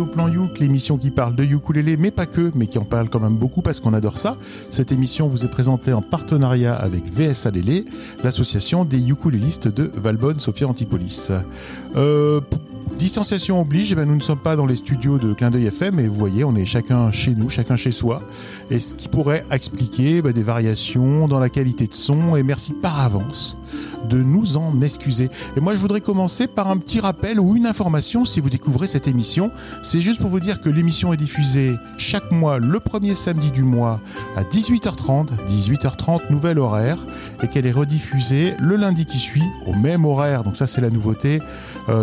au Plan Youk, l'émission qui parle de ukulélé, mais pas que, mais qui en parle quand même beaucoup parce qu'on adore ça. Cette émission vous est présentée en partenariat avec VSA Lélé, l'association des ukulélistes de Valbonne, Sophia Antipolis. Euh, Distanciation oblige, eh ben, nous ne sommes pas dans les studios de Clin d'œil FM, mais vous voyez, on est chacun chez nous, chacun chez soi, et ce qui pourrait expliquer ben, des variations dans la qualité de son, et merci par avance de nous en excuser. Et moi, je voudrais commencer par un petit rappel ou une information si vous découvrez cette émission. C'est juste pour vous dire que l'émission est diffusée chaque mois le premier samedi du mois à 18h30, 18h30 nouvelle horaire, et qu'elle est rediffusée le lundi qui suit au même horaire. Donc ça, c'est la nouveauté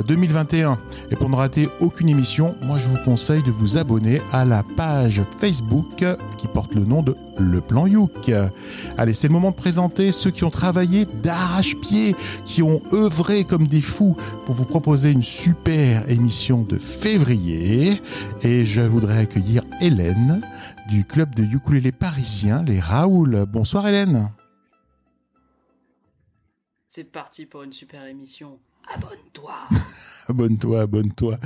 2021. Euh, et pour ne rater aucune émission, moi, je vous conseille de vous abonner à la page Facebook qui porte le nom de Le Plan Youk. Allez, c'est le moment de présenter ceux qui ont travaillé d'arrache-pied, qui ont œuvré comme des fous pour vous proposer une super émission de février. Et je voudrais accueillir Hélène du club de ukulélé parisien, les Raoul. Bonsoir Hélène. C'est parti pour une super émission. Abonne-toi. abonne-toi, abonne-toi.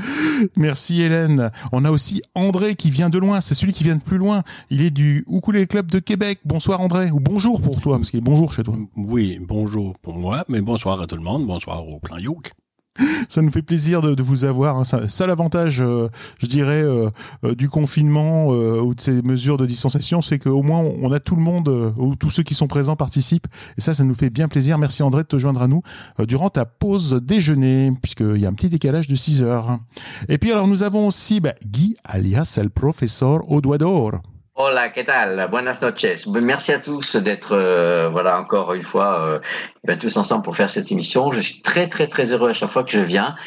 Merci Hélène. On a aussi André qui vient de loin. C'est celui qui vient de plus loin. Il est du Ukulele Club de Québec. Bonsoir André. Ou bonjour pour toi, parce qu'il est bonjour chez toi. Oui, bonjour pour moi, mais bonsoir à tout le monde. Bonsoir au plan Youk. ça nous fait plaisir de, vous avoir. Hein. Seul avantage, euh, je dirais, euh, euh, du confinement ou de ces mesures de distanciation, c'est qu'au moins on a tout le monde, ou tous ceux qui sont présents participent. Et ça, ça nous fait bien plaisir. Merci André de te joindre à nous durant ta pause déjeuner, puisqu'il y a un petit décalage de 6 heures. Et puis alors nous avons aussi bah, Guy, alias le professeur au doigt d'or. Hola, ¿qué tal? Buenas noches. Merci à tous d'être, euh, voilà, encore une fois, euh, ben, tous ensemble pour faire cette émission. Je suis très, très, très heureux à chaque fois que je viens.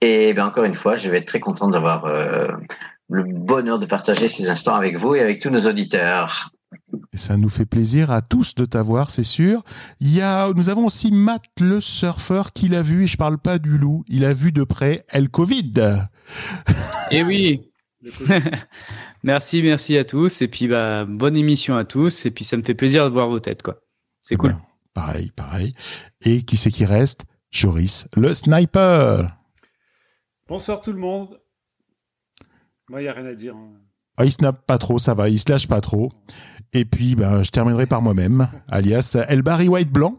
Et ben, encore une fois, je vais être très content d'avoir euh, le bonheur de partager ces instants avec vous et avec tous nos auditeurs. Et ça nous fait plaisir à tous de t'avoir, c'est sûr. Il y a, nous avons aussi Matt le surfeur qui l'a vu, et je parle pas du loup, il a vu de près El Covid. Eh oui. merci, merci à tous. Et puis, bah, bonne émission à tous. Et puis, ça me fait plaisir de voir vos têtes, quoi. C'est cool. Ben, pareil, pareil. Et qui c'est qui reste? Joris, le sniper. Bonsoir tout le monde. Moi, il n'y a rien à dire. Hein. Ah, il snap pas trop, ça va, il se lâche pas trop. Et puis, ben, je terminerai par moi-même, alias El Barry White Blanc.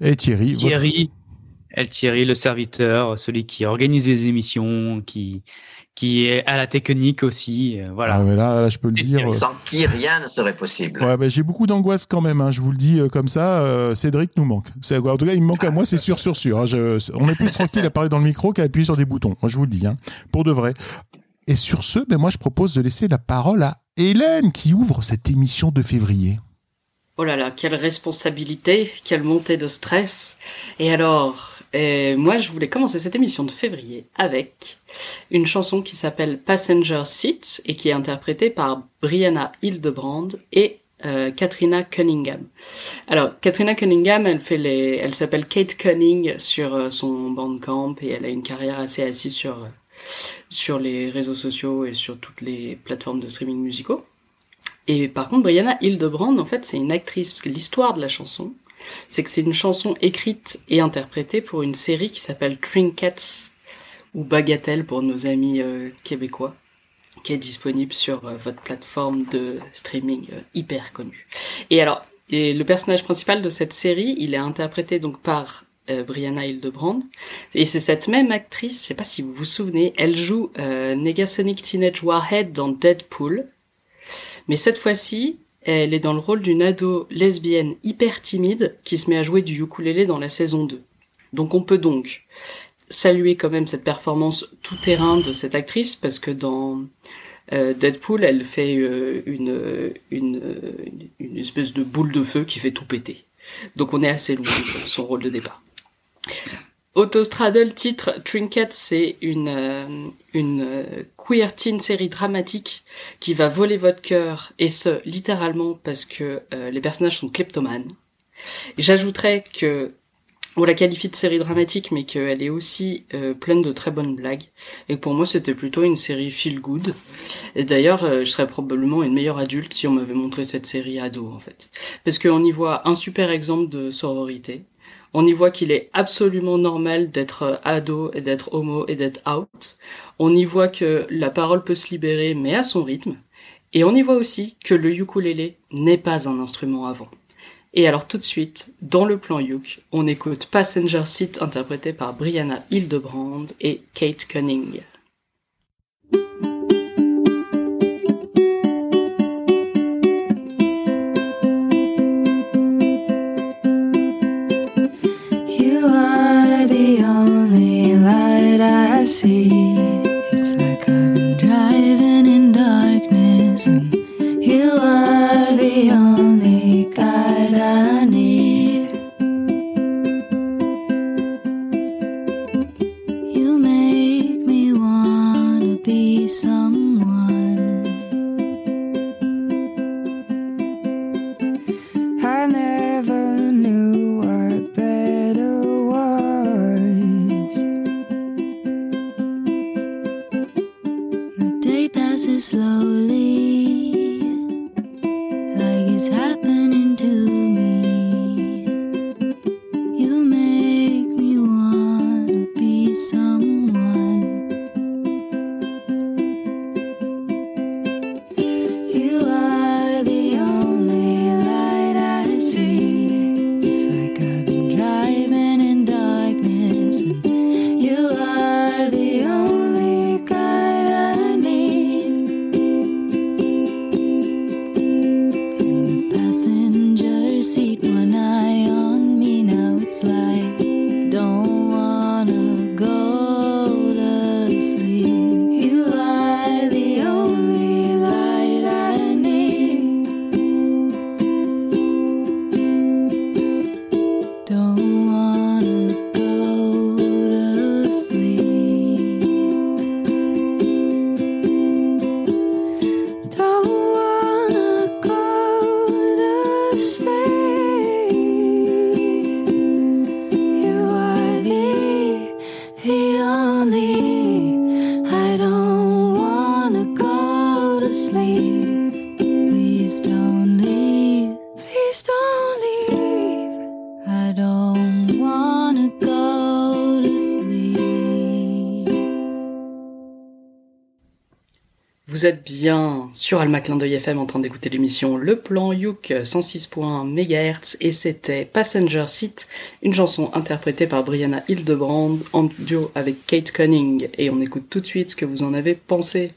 Et Thierry. Thierry. El Thierry, le serviteur, celui qui organise les émissions, qui, qui est à la technique aussi. Euh, voilà. Ah, mais là, je peux le dire. Euh, sans qui rien ne serait possible. Ouais, j'ai beaucoup d'angoisse quand même. Hein, je vous le dis euh, comme ça. Cédric nous manque. En tout cas, il me manque à moi, c'est sûr, sûr, sûr. Hein, on est plus tranquille à parler dans le micro qu'à appuyer sur des boutons. Moi, je vous le dis, hein, pour de vrai. Et sur ce, ben, moi, je propose de laisser la parole à Hélène qui ouvre cette émission de février. Oh là là, quelle responsabilité, quelle montée de stress. Et alors, moi, je voulais commencer cette émission de février avec une chanson qui s'appelle Passenger Seat et qui est interprétée par Brianna Hildebrand et euh, Katrina Cunningham. Alors, Katrina Cunningham, elle fait les, elle s'appelle Kate Cunning sur euh, son Bandcamp et elle a une carrière assez assise sur euh, sur les réseaux sociaux et sur toutes les plateformes de streaming musicaux. Et par contre, Brianna Hildebrand, en fait, c'est une actrice parce que l'histoire de la chanson, c'est que c'est une chanson écrite et interprétée pour une série qui s'appelle Trinkets ou Bagatelle pour nos amis euh, québécois, qui est disponible sur euh, votre plateforme de streaming euh, hyper connue. Et alors, et le personnage principal de cette série, il est interprété donc par Brianna Hildebrand. Et c'est cette même actrice, je sais pas si vous vous souvenez, elle joue Negasonic Teenage Warhead dans Deadpool. Mais cette fois-ci, elle est dans le rôle d'une ado lesbienne hyper timide qui se met à jouer du ukulélé dans la saison 2. Donc on peut donc saluer quand même cette performance tout terrain de cette actrice parce que dans euh, Deadpool, elle fait euh, une, une, une espèce de boule de feu qui fait tout péter. Donc on est assez loin de son rôle de départ. Autostraddle titre Trinket, c'est une, euh, une queer teen série dramatique qui va voler votre cœur, et ce, littéralement, parce que les personnages sont kleptomanes. J'ajouterais que on la qualifie de série dramatique, mais qu'elle est aussi euh, pleine de très bonnes blagues. Et pour moi, c'était plutôt une série feel good. Et d'ailleurs, euh, je serais probablement une meilleure adulte si on m'avait montré cette série ado, en fait. Parce qu'on y voit un super exemple de sororité. On y voit qu'il est absolument normal d'être ado et d'être homo et d'être out. On y voit que la parole peut se libérer mais à son rythme. Et on y voit aussi que le ukulélé n'est pas un instrument avant. Et alors tout de suite, dans le plan Yuk, on écoute Passenger Seat interprété par Brianna Hildebrand et Kate Cunning. Light I see. It's like I've been driving in darkness, and you are the only guide I need. You make me wanna be. Vous êtes bien sur Alma Clin d'œil FM en train d'écouter l'émission Le Plan Youk 106.1 MHz et c'était Passenger Seat, une chanson interprétée par Brianna Hildebrand en duo avec Kate Cunning et on écoute tout de suite ce que vous en avez pensé.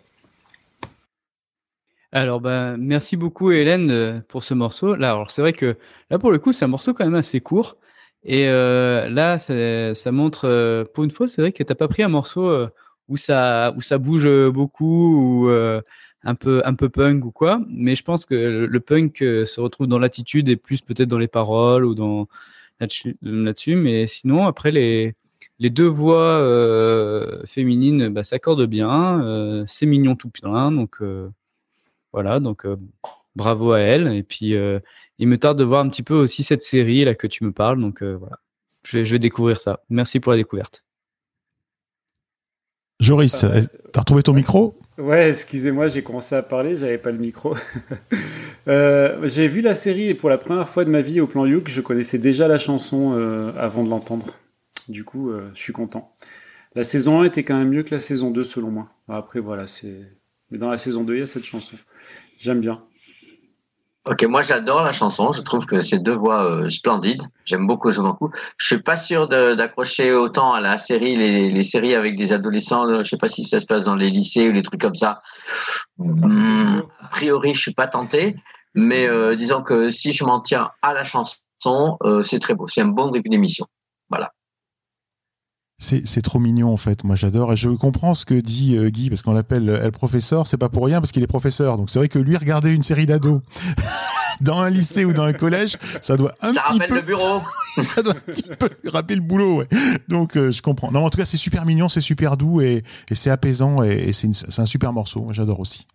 Alors, bah, merci beaucoup, Hélène, euh, pour ce morceau. Là, alors, c'est vrai que là, pour le coup, c'est un morceau quand même assez court. Et euh, là, ça, montre, euh, pour une fois, c'est vrai que t'as pas pris un morceau où ça, où ça bouge beaucoup ou euh, un peu, un peu punk ou quoi. Mais je pense que le, punk euh, se retrouve dans l'attitude et plus peut-être dans les paroles ou dans là-dessus. Mais sinon, après les, les deux voix euh, féminines, bah, s'accordent bien. Euh, c'est mignon tout plein, donc. euh, voilà, donc euh, bravo à elle. Et puis, euh, il me tarde de voir un petit peu aussi cette série là que tu me parles. Donc euh, voilà, je vais, je vais découvrir ça. Merci pour la découverte. Joris, Euh, t'as retrouvé ton micro? Ouais, excusez-moi, j'ai commencé à parler, j'avais pas le micro. Euh, j'ai vu la série et pour la première fois de ma vie au plan Youk, je connaissais déjà la chanson euh, avant de l'entendre. Du coup, euh, je suis content. La saison 1 était quand même mieux que la saison 2 selon moi. Après voilà, c'est mais dans la saison 2, il y a cette chanson. J'aime bien. Ok, moi j'adore la chanson. Je trouve que c'est deux voix euh, splendides. J'aime beaucoup, je beaucoup. Je suis pas sûr d'accrocher autant à la série, les, les séries avec des adolescents. Je sais pas si ça se passe dans les lycées ou des trucs comme ça. Hmm, a priori, je suis pas tenté. Mais euh, disons que si je m'en tiens à la chanson, euh, c'est très beau. C'est un bon début d'émission. C'est c'est trop mignon en fait, moi j'adore et je comprends ce que dit euh, Guy parce qu'on l'appelle euh, elle professeur, c'est pas pour rien parce qu'il est professeur. Donc c'est vrai que lui regarder une série d'ados dans un lycée ou dans un collège, ça doit un Ça petit rappelle peu le bureau. ça doit un petit peu lui rappeler le boulot. Ouais. Donc euh, je comprends. Non, en tout cas c'est super mignon, c'est super doux et, et c'est apaisant et, et c'est un super morceau. Moi, J'adore aussi.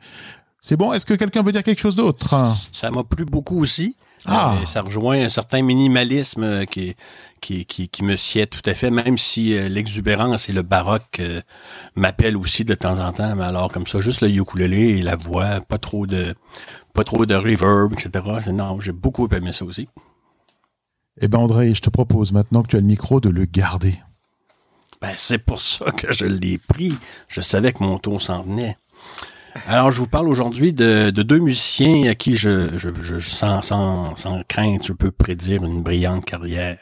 C'est bon? Est-ce que quelqu'un veut dire quelque chose d'autre? Ça m'a plu beaucoup aussi. Ah. Euh, ça rejoint un certain minimalisme euh, qui, qui, qui, qui me sied tout à fait, même si euh, l'exubérance et le baroque euh, m'appellent aussi de temps en temps. Mais alors comme ça, juste le ukulélé et la voix, pas trop de pas trop de reverb, etc. C'est- Non, j'ai beaucoup aimé ça aussi. Eh ben André, je te propose maintenant que tu as le micro de le garder. Ben, c'est pour ça que je l'ai pris. Je savais que mon tour s'en venait. Alors, je vous parle aujourd'hui de, de, deux musiciens à qui je, je, je sans, sans, sans crainte, je peux prédire une brillante carrière.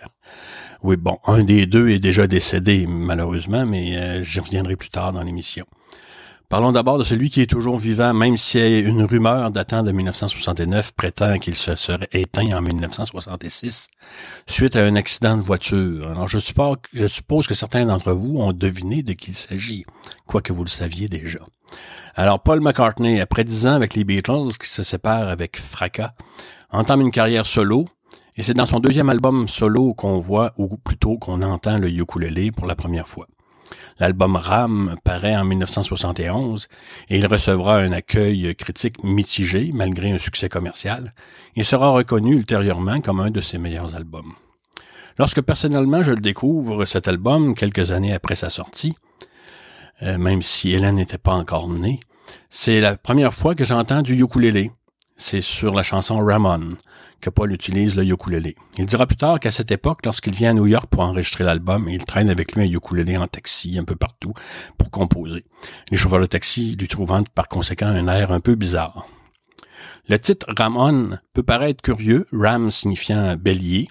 Oui, bon, un des deux est déjà décédé, malheureusement, mais euh, j'y reviendrai plus tard dans l'émission. Parlons d'abord de celui qui est toujours vivant, même si une rumeur datant de 1969 prétend qu'il se serait éteint en 1966 suite à un accident de voiture. Alors je suppose, je suppose que certains d'entre vous ont deviné de qui il s'agit, quoique vous le saviez déjà. Alors Paul McCartney, après dix ans avec les Beatles, qui se séparent avec fracas, entame une carrière solo, et c'est dans son deuxième album solo qu'on voit, ou plutôt qu'on entend le ukulélé pour la première fois. L'album Ram paraît en 1971 et il recevra un accueil critique mitigé malgré un succès commercial. Il sera reconnu ultérieurement comme un de ses meilleurs albums. Lorsque personnellement je le découvre, cet album, quelques années après sa sortie, euh, même si Hélène n'était pas encore née, c'est la première fois que j'entends du ukulélé. C'est sur la chanson Ramon, que Paul utilise le ukulélé. Il dira plus tard qu'à cette époque, lorsqu'il vient à New York pour enregistrer l'album, il traîne avec lui un ukulélé en taxi un peu partout pour composer. Les chauffeurs de taxi lui trouvant par conséquent un air un peu bizarre. Le titre Ramon peut paraître curieux, Ram signifiant bélier.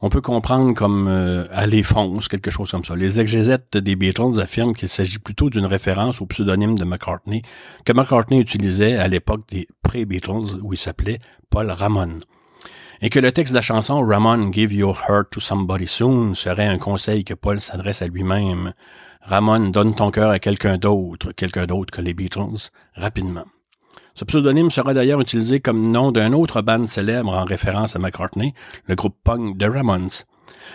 On peut comprendre comme euh, aller fonce, quelque chose comme ça. Les exégètes des Beatles affirment qu'il s'agit plutôt d'une référence au pseudonyme de McCartney que McCartney utilisait à l'époque des pré-Beatles où il s'appelait Paul Ramon et que le texte de la chanson Ramon Give Your Heart to Somebody Soon serait un conseil que Paul s'adresse à lui-même. Ramon, donne ton cœur à quelqu'un d'autre, quelqu'un d'autre que les Beatles, rapidement. Ce pseudonyme sera d'ailleurs utilisé comme nom d'un autre band célèbre en référence à McCartney, le groupe punk The Ramones.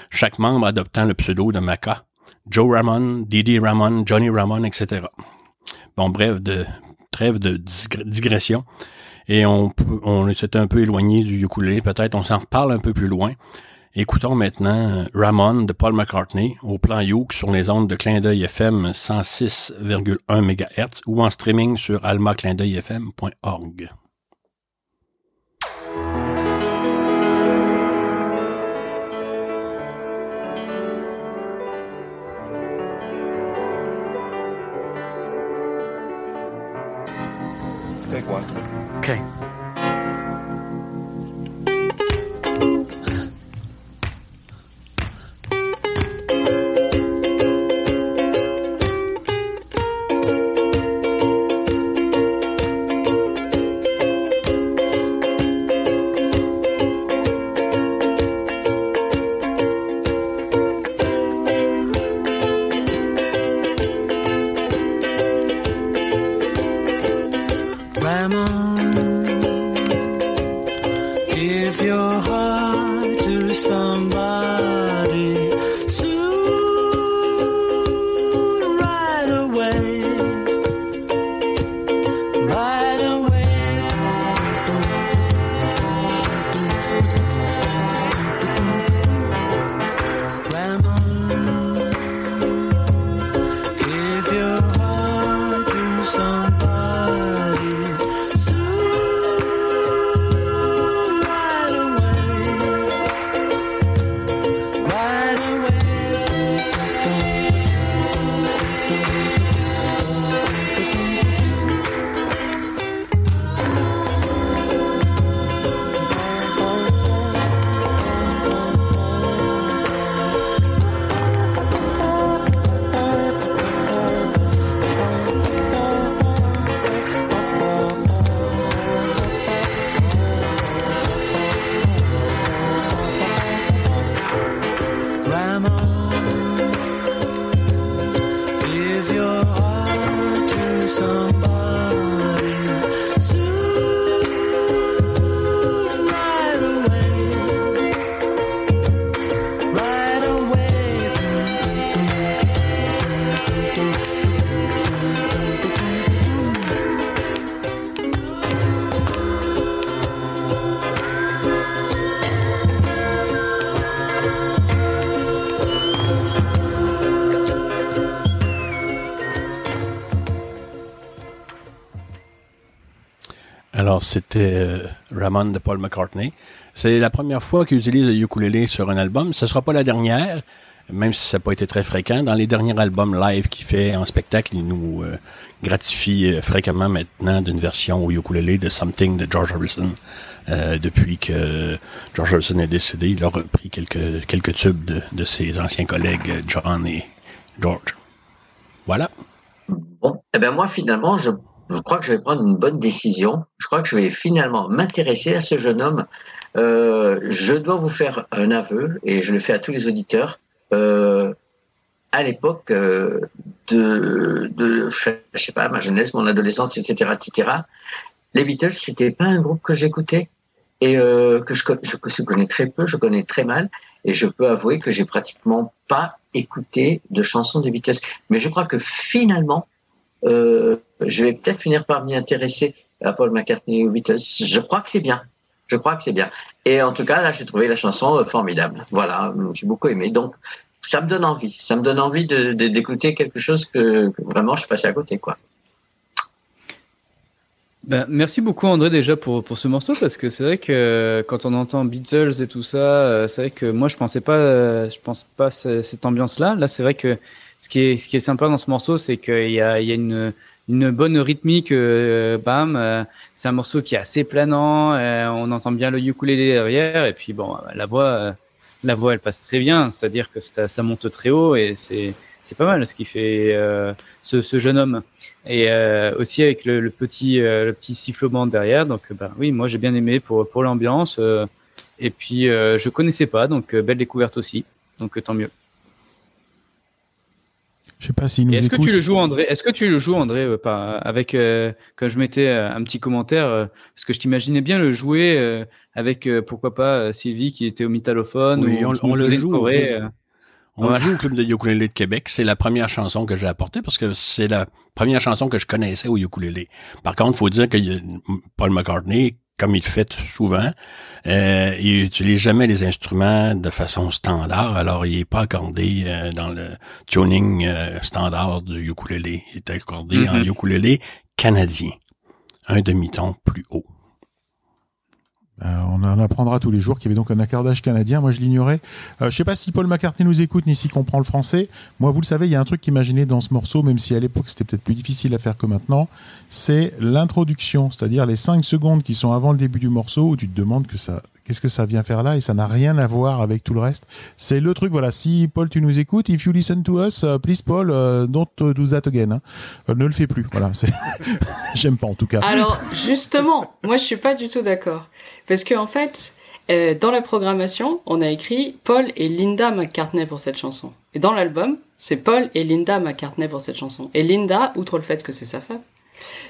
Chaque membre adoptant le pseudo de Maca. Joe Ramon, Didi Ramon, Johnny Ramon, etc. Bon, bref, de trêve de digression et on, s'est un peu éloigné du ukulélé. Peut-être on s'en reparle un peu plus loin. Écoutons maintenant Ramon de Paul McCartney au plan Youk sur les ondes de clin d'œil FM 106,1 MHz ou en streaming sur almaclindeuilfm.org. Okay. C'était euh, Ramon de Paul McCartney. C'est la première fois qu'il utilise le ukulélé sur un album. Ce sera pas la dernière, même si ça n'a pas été très fréquent. Dans les derniers albums live qu'il fait en spectacle, il nous euh, gratifie euh, fréquemment maintenant d'une version au ukulélé de Something de George Harrison. Depuis que George Harrison est décédé, il a repris quelques, quelques tubes de, de ses anciens collègues John et George. Voilà. Bon, eh ben moi finalement, je, je crois que je vais prendre une bonne décision. Je crois que je vais finalement m'intéresser à ce jeune homme. Euh, je dois vous faire un aveu, et je le fais à tous les auditeurs. Euh, à l'époque euh, de, de, je sais pas, ma jeunesse, mon adolescence, etc., etc., les Beatles, c'était pas un groupe que j'écoutais et euh, que je, je, connais très peu, je connais très mal, et je peux avouer que j'ai pratiquement pas écouté de chansons des Beatles. Mais je crois que finalement, je vais peut-être finir par m'y intéresser à Paul McCartney aux Beatles. Je crois que c'est bien. Je crois que c'est bien. Et en tout cas, là, j'ai trouvé la chanson euh, formidable. Voilà, j'ai beaucoup aimé. Donc, ça me donne envie. Ça me donne envie de, d'écouter quelque chose que, vraiment je suis passé à côté, quoi. Ben, merci beaucoup André déjà pour, pour ce morceau parce que c'est vrai que quand on entend Beatles et tout ça, c'est vrai que moi je pensais pas, je pense pas cette ambiance-là. Là, c'est vrai que ce qui est sympa dans ce morceau, c'est qu'il y a une bonne rythmique, euh, bam. Euh, c'est un morceau qui est assez planant. Euh, on entend bien le ukulélé derrière et puis bon, la voix, la voix, elle passe très bien. C'est-à-dire que ça, monte très haut et c'est pas mal ce qui fait ce, jeune homme et aussi avec le, petit le petit sifflement derrière donc ben oui moi j'ai bien aimé pour pour l'ambiance et puis je connaissais pas donc belle découverte aussi donc tant mieux je sais pas s'il nous Est-ce que tu le joues, André? Est-ce que tu le joues, André, euh, pas, avec euh, quand je mettais euh, un petit commentaire, euh, parce que je t'imaginais bien le jouer euh, avec pourquoi pas Sylvie qui était au mitalophone Oui, ou on, on le joue. euh. On Voilà. le joue au club de ukulélé de Québec. C'est la première chanson que j'ai apportée parce que c'est la première chanson que je connaissais au ukulélé. Par contre, faut dire que y a- Paul McCartney, comme il fait souvent, euh, il utilise jamais les instruments de façon standard. Alors, il est pas accordé euh, dans le tuning euh, standard du ukulélé. Il est accordé en Mhm. ukulélé canadien, un demi-ton plus haut. Euh, on en apprendra tous les jours qu'il y avait donc un accordage canadien. Moi, je l'ignorais. Euh, je sais pas si Paul McCartney nous écoute ni s'il comprend le français. Moi, vous le savez, il y a un truc qui m'a gêné dans ce morceau, même si à l'époque c'était peut-être plus difficile à faire que maintenant. C'est l'introduction, c'est-à-dire les cinq secondes qui sont avant le début du morceau où tu te demandes que ça, qu'est-ce que ça vient faire là et ça n'a rien à voir avec tout le reste. C'est le truc, voilà. Si Paul, tu nous écoutes, if you listen to us, uh, please Paul, uh, don't do that again. hein. Euh, ne le fais plus. Voilà. J'aime pas en tout cas. Alors, justement, moi, je suis pas du tout d'accord. Parce que, en fait, euh, dans la programmation, on a écrit Paul et Linda McCartney pour cette chanson. Et dans l'album, c'est Paul et Linda McCartney pour cette chanson. Et Linda, outre le fait que c'est sa femme,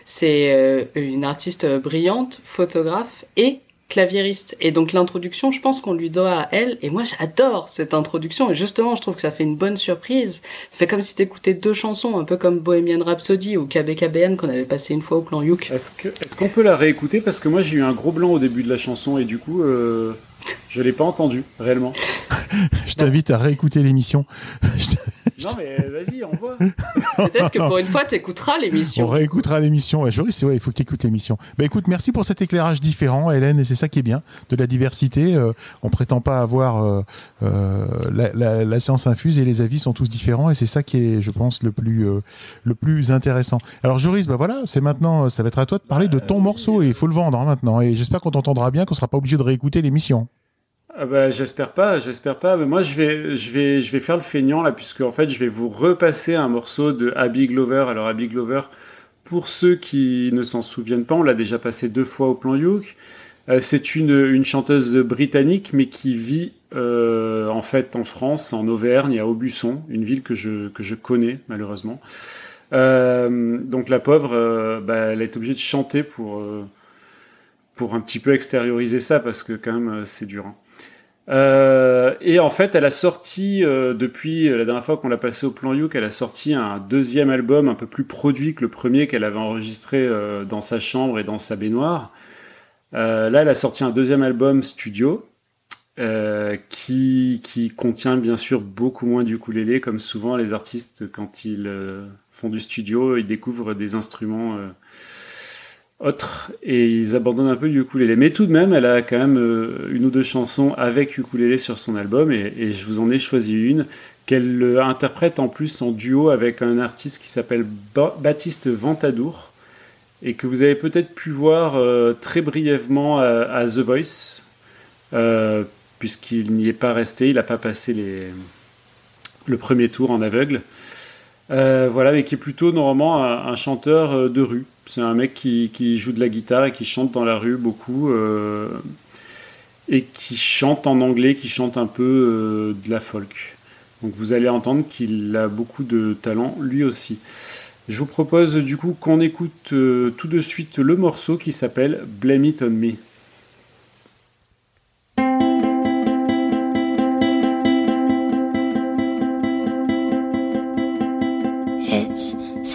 c'est euh, une artiste brillante, photographe et claviériste. Et donc l'introduction, je pense qu'on lui doit à elle. Et moi, j'adore cette introduction. Et justement, je trouve que ça fait une bonne surprise. Ça fait comme si t'écoutais deux chansons, un peu comme Bohemian Rhapsody ou KBKBN qu'on avait passé une fois au plan Youk. Est-ce qu'on peut la réécouter? Parce que moi j'ai eu un gros blanc au début de la chanson et du coup euh, je l'ai pas entendu réellement. Je t'invite à réécouter l'émission. Non mais vas-y, on voit. Peut-être que pour une fois, t'écouteras On l'émission. réécoutera l'émission. Ouais, Joris, c'est ouais, il faut qu'il écoute l'émission. Bah écoute, merci pour cet éclairage différent, Hélène, et c'est ça qui est bien, de la diversité. Euh, on prétend pas avoir euh, euh, la, la, la science infuse et les avis sont tous différents, et c'est ça qui est, je pense, le plus euh, le plus intéressant. Alors Joris, bah voilà, c'est maintenant, ça va être à toi de parler de ton morceau et il faut le vendre hein, maintenant. Et j'espère qu'on t'entendra bien, qu'on sera pas obligé de réécouter l'émission. Ah bah, j'espère pas, j'espère pas. Mais moi, je vais, je vais, je vais faire le feignant là, puisque en fait, je vais vous repasser un morceau de Abby Glover. Alors, Abby Glover, pour ceux qui ne s'en souviennent pas, on l'a déjà passé deux fois au plan Youk. Euh, c'est une, une chanteuse britannique, mais qui vit euh, en fait en France, en Auvergne, à Aubusson, une ville que je, que je connais malheureusement. Euh, donc la pauvre, euh, bah, elle est obligée de chanter pour, euh, pour un petit peu extérioriser ça, parce que quand même, euh, c'est dur. hein. Euh, et en fait, elle a sorti, euh, depuis la dernière fois qu'on l'a passé au plan Youk, elle a sorti un deuxième album un peu plus produit que le premier qu'elle avait enregistré euh, dans sa chambre et dans sa baignoire. Euh, là, elle a sorti un deuxième album studio euh, qui, qui contient bien sûr beaucoup moins d'ukulélé, comme souvent les artistes, quand ils euh, font du studio, ils découvrent des instruments euh, autre et ils abandonnent un peu le ukulélé. Mais tout de même, elle a quand même euh, une ou deux chansons avec ukulélé sur son album et, je vous en ai choisi une qu'elle euh, interprète en plus en duo avec un artiste qui s'appelle Ba- Baptiste Ventadour et que vous avez peut-être pu voir euh, très brièvement à, The Voice puisqu'il n'y est pas resté, il n'a pas passé le premier tour en aveugle. Euh, voilà, mais qui est plutôt normalement un, chanteur euh, de rue. C'est un mec qui, joue de la guitare et qui chante dans la rue beaucoup. euh, et qui chante en anglais, qui chante un peu de la folk. Donc vous allez entendre qu'il a beaucoup de talent lui aussi. Je vous propose du coup qu'on écoute tout de suite le morceau qui s'appelle Blame It On Me.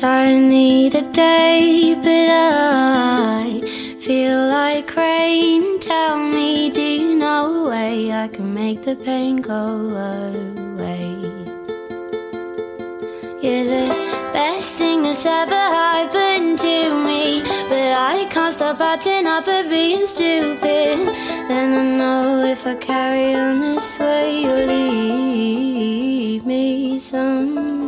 It's a day, but I feel like rain. Tell me, do you know a way I can make the pain go away? You're the best thing that's ever happened to me, but I can't stop acting up and being stupid. Then I know if I carry on this way, you'll leave me someday.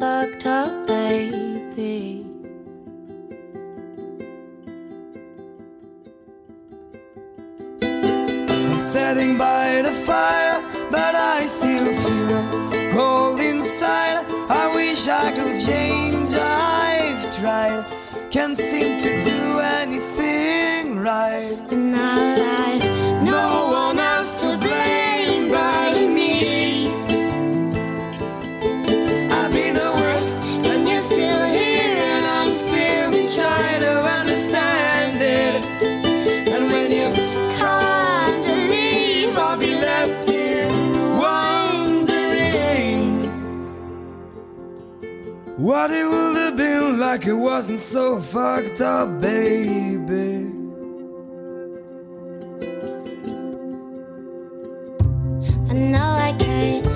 sitting by the fire, but I still feel cold inside. I wish I could change. I've tried, can't seem to do anything right. And now what it would have been like, it wasn't so fucked up, baby. I know I get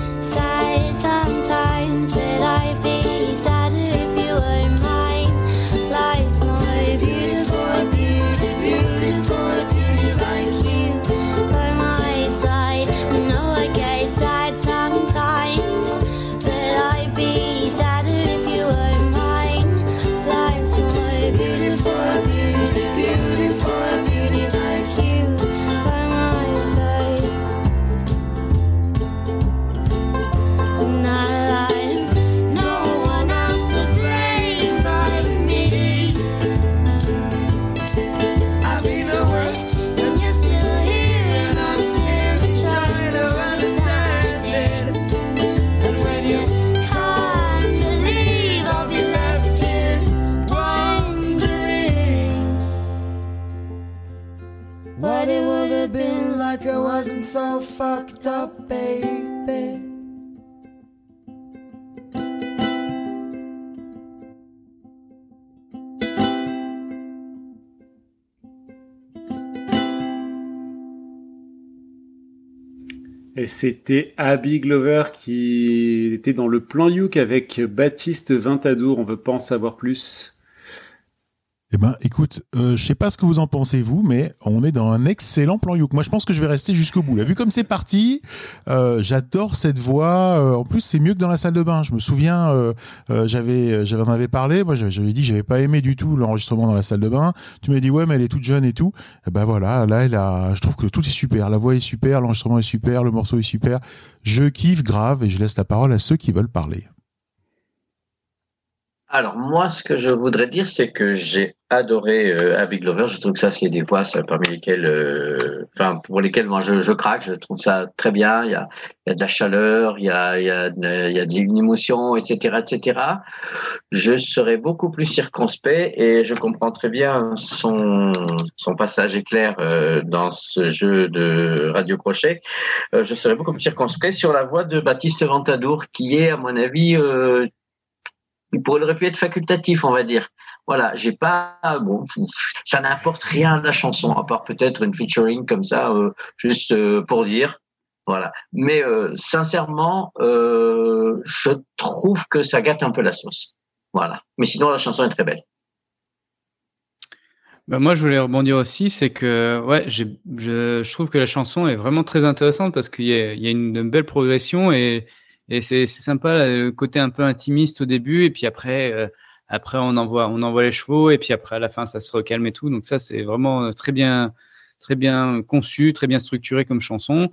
it would have been like, I wasn't so fucked up, baby. Et c'était Abby Glover qui était dans le plan Youk avec Baptiste Ventadour. On veut pas en savoir plus. Eh ben, écoute, euh, je sais pas ce que vous en pensez vous, mais on est dans un excellent plan Youk. Moi, je pense que je vais rester jusqu'au bout. Là, vu comme c'est parti, euh, j'adore cette voix. Euh, en plus, c'est mieux que dans la salle de bain. Je me souviens, euh, euh, j'avais, j'avais en avais parlé. Moi, j'avais dit que j'avais pas aimé du tout l'enregistrement dans la salle de bain. Tu m'as dit ouais, mais elle est toute jeune et tout. Eh ben voilà, là, elle a. Je trouve que tout est super. La voix est super, l'enregistrement est super, le morceau est super. Je kiffe grave et je laisse la parole à ceux qui veulent parler. Alors moi, ce que je voudrais dire, c'est que j'ai adoré euh, Abby Glover. Je trouve que ça, c'est des voix ça, parmi lesquelles, euh, enfin pour lesquelles moi je, je craque. Je trouve ça très bien. Il y a, il y a de la chaleur, il y a, il y a, il y a une émotion, etc., etc. Je serais beaucoup plus circonspect et je comprends très bien son son passage éclair euh, dans ce jeu de Radio Crochet. Euh, je serais beaucoup plus circonspect sur la voix de Baptiste Ventadour, qui est, à mon avis, euh, il pourrait pu être facultatif, on va dire. Voilà, j'ai pas bon, ça n'apporte rien à la chanson à part peut-être une featuring comme ça, euh, juste euh, pour dire. Voilà. Mais euh, sincèrement, je trouve que ça gâte un peu la sauce. Voilà. Mais sinon, la chanson est très belle. Bah, moi, je voulais rebondir aussi, c'est que ouais, je, trouve que la chanson est vraiment très intéressante parce qu'il y y a une, belle progression et, et c'est, sympa le côté un peu intimiste au début et puis après, euh, après on envoie, on envoie les chevaux et puis après à la fin ça se recalme et tout. Donc ça, c'est vraiment euh, très bien, très bien conçu, très bien structuré comme chanson.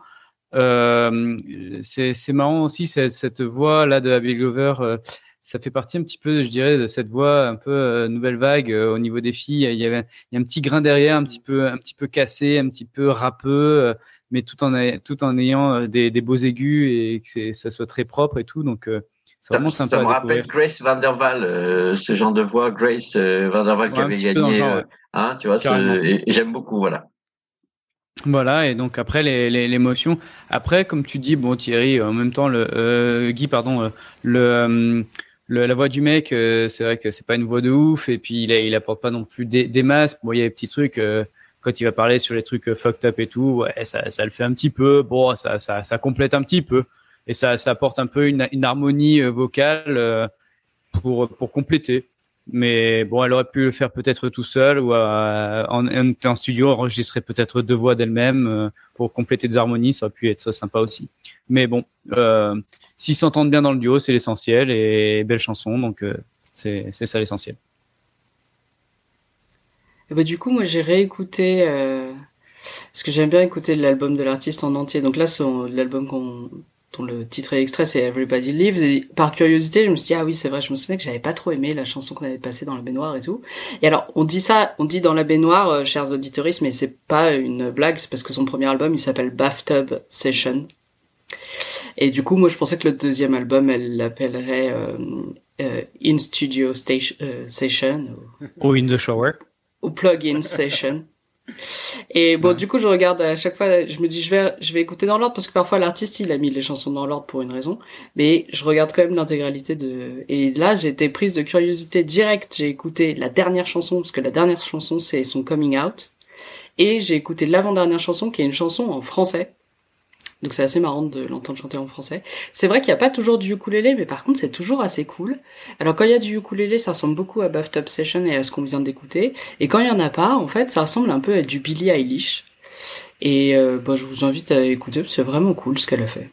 Euh, c'est, marrant aussi cette, cette voix là de Abby Glover. Ça fait partie un petit peu, je dirais, de cette voix un peu euh, nouvelle vague euh, au niveau des filles. Il y avait, il y a un petit grain derrière, un petit peu, un petit peu cassé, un petit peu râpeux, euh, mais tout en, tout en ayant des, des beaux aigus et que ça soit très propre et tout. Donc, c'est Ça, vraiment ça sympa me à rappelle. Grace Van der Waal, euh, ce genre de voix, Grace euh, Van der Waal qui Ouais, un avait gagné. genre, ouais. hein, tu vois, j'aime beaucoup, voilà. Voilà, et donc après les- les- l'émotion. Après, comme tu dis, bon Thierry, en même temps, le euh, Guy, pardon, le, la voix du mec, euh, c'est vrai que c'est pas une voix de ouf, et puis il, apporte pas non plus des, des masses. Bon, il y a des petits trucs euh, quand il va parler sur les trucs euh, fucked up et tout, ouais, ça, ça le fait un petit peu. Bon, ça, ça, ça complète un petit peu, et ça, ça apporte un peu une, une harmonie vocale pour pour compléter. Mais bon, elle aurait pu le faire peut-être tout seul ou euh, en, en, studio, enregistrer peut-être deux voix d'elle-même euh, pour compléter des harmonies, ça aurait pu être sympa aussi. Mais bon, euh, s'ils s'entendent bien dans le duo, c'est l'essentiel et belle chanson, donc c'est ça l'essentiel. Et bah, du coup, moi, j'ai réécouté, parce que j'aime bien écouter l'album de l'artiste en entier. Donc là, c'est l'album qu'on, dont le titre est extrait, c'est Everybody Lives. Et par curiosité, je me suis dit, ah oui, c'est vrai, je me souvenais que j'avais pas trop aimé la chanson qu'on avait passée dans la baignoire et tout. Et alors, on dit ça, on dit dans la baignoire, euh, chers auditeurs, mais c'est pas une blague, c'est parce que son premier album, il s'appelle Bathtub Session. Et du coup, moi, je pensais que le deuxième album, elle l'appellerait euh, euh, In Studio Station, Session. ou- Ou In the Shower. ou plug-in session. Et bon, du coup, je regarde à chaque fois, je me dis, je vais, je vais écouter dans l'ordre parce que parfois l'artiste, il a mis les chansons dans l'ordre pour une raison. Mais je regarde quand même l'intégralité de, et là, j'ai été prise de curiosité directe. J'ai écouté la dernière chanson parce que la dernière chanson, c'est son coming out. Et j'ai écouté l'avant-dernière chanson qui est une chanson en français. Donc c'est assez marrant de l'entendre chanter en français. C'est vrai qu'il n'y a pas toujours du ukulélé, mais par contre c'est toujours assez cool. Alors quand il y a du ukulélé, ça ressemble beaucoup à Bathtub Session et à ce qu'on vient d'écouter. Et quand il y en a pas, en fait, ça ressemble un peu à du Billie Eilish. Et euh, bah, je vous invite à écouter, c'est vraiment cool ce qu'elle a fait.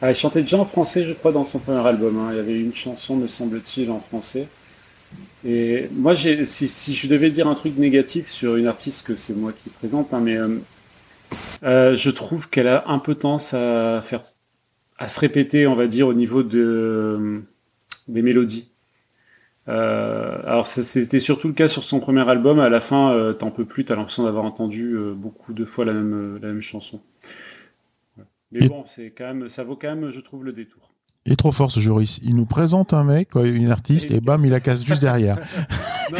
Ah, elle chantait déjà en français, je crois, dans son premier album. hein. Il y avait une chanson, me semble-t-il, en français. Et moi, si, si je devais dire un truc négatif sur une artiste que c'est moi qui présente, hein, mais euh, euh, je trouve qu'elle a un peu tendance à faire, à se répéter, on va dire, au niveau de des mélodies. Euh, alors c'était surtout le cas sur son premier album. À la fin, euh, t'en peux plus, t'as l'impression d'avoir entendu euh, beaucoup de fois la même la même chanson. Ouais. Mais Et- bon, c'est quand même, ça vaut quand même, je trouve, le détour. Il est trop fort ce Joris. Il nous présente un mec, une artiste, et bam, il la casse juste derrière. Non,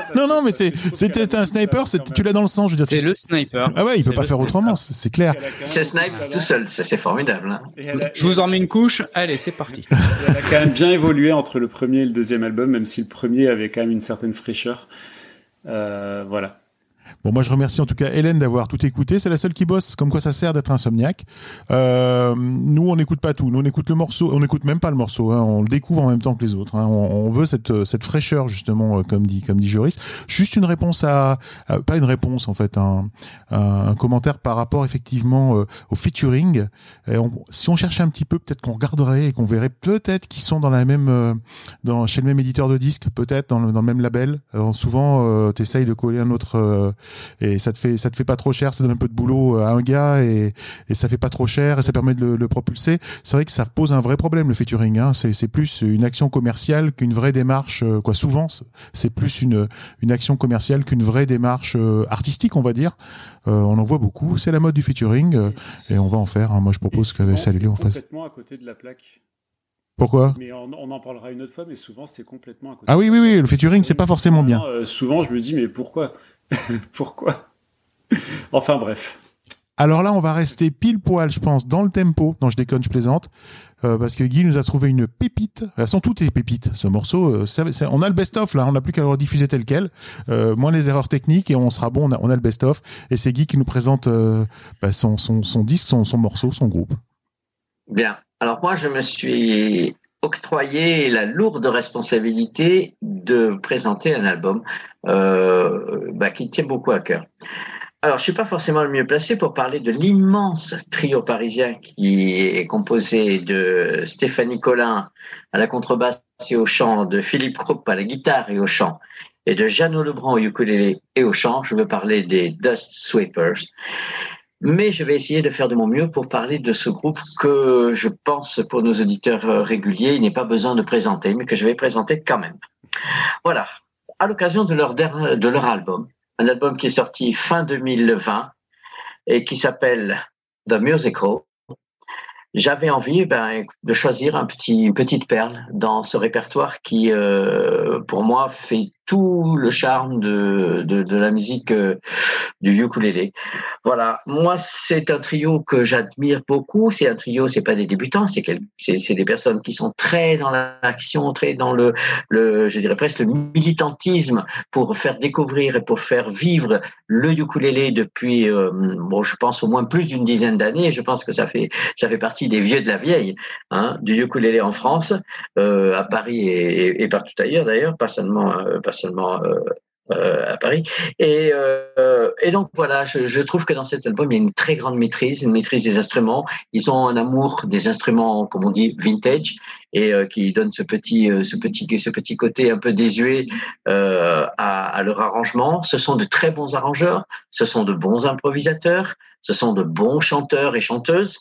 Non, non, mais c'était un sniper, tu l'as dans le sang, je veux dire. C'est tu- le sniper. Ah ouais, il peut pas faire sniper. autrement, c'est, clair. C'est Snipe tout seul, ça c'est formidable. hein. Je vous en mets une couche. Allez, c'est parti. elle a quand même bien évolué entre le premier et le deuxième album, même si le premier avait quand même une certaine fraîcheur. Euh, voilà. Bon, moi, je remercie en tout cas Hélène d'avoir tout écouté. C'est la seule qui bosse, comme quoi ça sert d'être insomniaque. Euh, nous, on n'écoute pas tout. Nous, on écoute le morceau. On n'écoute même pas le morceau. Hein. On le découvre en même temps que les autres. Hein. On, veut cette, euh, cette fraîcheur, justement, euh, comme dit, comme dit Joris. Juste une réponse à, pas une réponse, en fait, un, un, commentaire par rapport, effectivement, euh, au featuring. Si on cherchait un petit peu, peut-être qu'on regarderait et qu'on verrait peut-être qu'ils sont dans la même, dans, chez le même éditeur de disques, peut-être dans dans le même label. Souvent, euh, t'essayes de coller un autre, et ça te fait ça te fait pas trop cher, ça donne un peu de boulot à un gars et, et ça fait pas trop cher et ça permet de le, le propulser. C'est vrai que ça pose un vrai problème le featuring. Hein. C'est plus une action commerciale qu'une vraie démarche. euh, quoi, souvent c'est- plus une une action commerciale qu'une vraie démarche euh, artistique, on va dire. Euh, on en voit beaucoup. C'est la mode du featuring euh, et on va en faire. hein. Moi, je propose qu'avec Salélé, on fasse. complètement à côté de la plaque. Pourquoi? Mais on, on en parlera une autre fois, mais souvent c'est complètement à côté. Ah oui, oui, oui. Le featuring, c'est pas forcément bien. Euh, souvent, je me dis, mais pourquoi? Pourquoi? Enfin bref. Alors là, on va rester pile poil, je pense, dans le tempo. Non, je déconne, je plaisante. Euh, parce que Guy nous a trouvé une pépite. Elles sont toutes des pépites, ce morceau. euh, ça- ça- on a le best-of, là. On n'a plus qu'à le rediffuser tel quel. Euh, moins les erreurs techniques et on sera bon. On a, on a le best-of. Et c'est Guy qui nous présente euh, bah, son, son, son disque, son, son morceau, son groupe. Bien. Alors moi, je me suis octroyé la lourde responsabilité de présenter un album euh, bah, qui tient beaucoup à cœur. Alors, je suis pas forcément le mieux placé pour parler de l'immense trio parisien qui est composé de Stéphanie Collin à la contrebasse et au chant, de Philippe Krupp à la guitare et au chant, et de Jeannot Lebrun au ukulélé et au chant. Je veux parler des Dust Sweepers. Mais je vais essayer de faire de mon mieux pour parler de ce groupe que je pense pour nos auditeurs euh, réguliers, il n'est pas besoin de présenter, mais que je vais présenter quand même. Voilà. À l'occasion de leur dernier, de leur album, un album qui est sorti fin 2020 et qui s'appelle The Musical, j'avais envie ben, de choisir une petite perle dans ce répertoire qui, euh, pour moi, fait tout le charme de, de, la musique euh, du ukulélé. Voilà, moi c'est un trio que j'admire beaucoup. C'est un trio, c'est pas des débutants, c'est des personnes qui sont très dans l'action, très dans le, le, je dirais presque le militantisme pour faire découvrir et pour faire vivre le ukulélé depuis, euh, bon, je pense au moins plus d'une dizaine d'années. Je pense que ça fait ça fait partie des vieux de la vieille hein, du ukulélé en France, euh, à Paris et, et- partout ailleurs d'ailleurs, pas seulement euh, euh, euh, à Paris. Et, euh, et donc voilà, je, trouve que dans cet album, il y a une très grande maîtrise, une maîtrise des instruments. Ils ont un amour des instruments, comme on dit, vintage, et qui donne ce petit, ce petit, ce petit côté un peu désuet à leur arrangement. Ce sont de très bons arrangeurs, ce sont de bons improvisateurs, ce sont de bons chanteurs et chanteuses.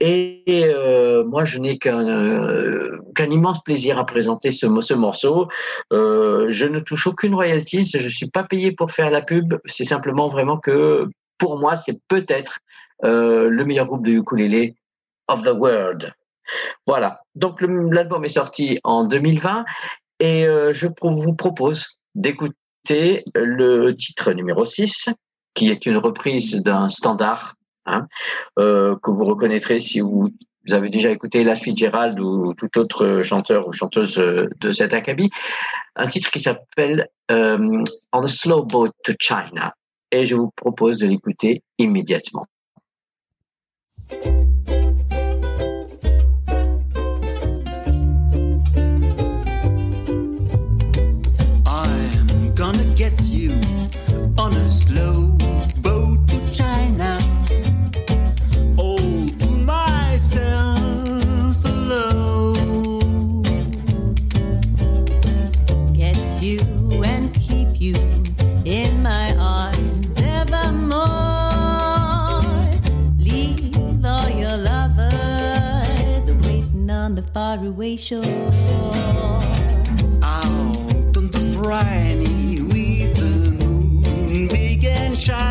Et euh, moi, je n'ai qu'un euh, immense plaisir à présenter ce, mo- ce morceau. Euh, je ne touche aucune royalties, je suis pas payé pour faire la pub. C'est simplement vraiment que pour moi, c'est peut-être euh, le meilleur groupe de ukulélé of the world. Voilà. Donc l'album est sorti en 2020 et euh, je vous propose d'écouter le titre numéro 6, qui est une reprise d'un standard hein, euh, que vous reconnaîtrez si vous avez déjà écouté La Fitzgerald ou tout autre chanteur ou chanteuse euh, de cet acabit, un titre qui s'appelle euh, On a Slow Boat to China. Et je vous propose de l'écouter immédiatement. Faraway shore. Out on the briny with the moon big and shiny.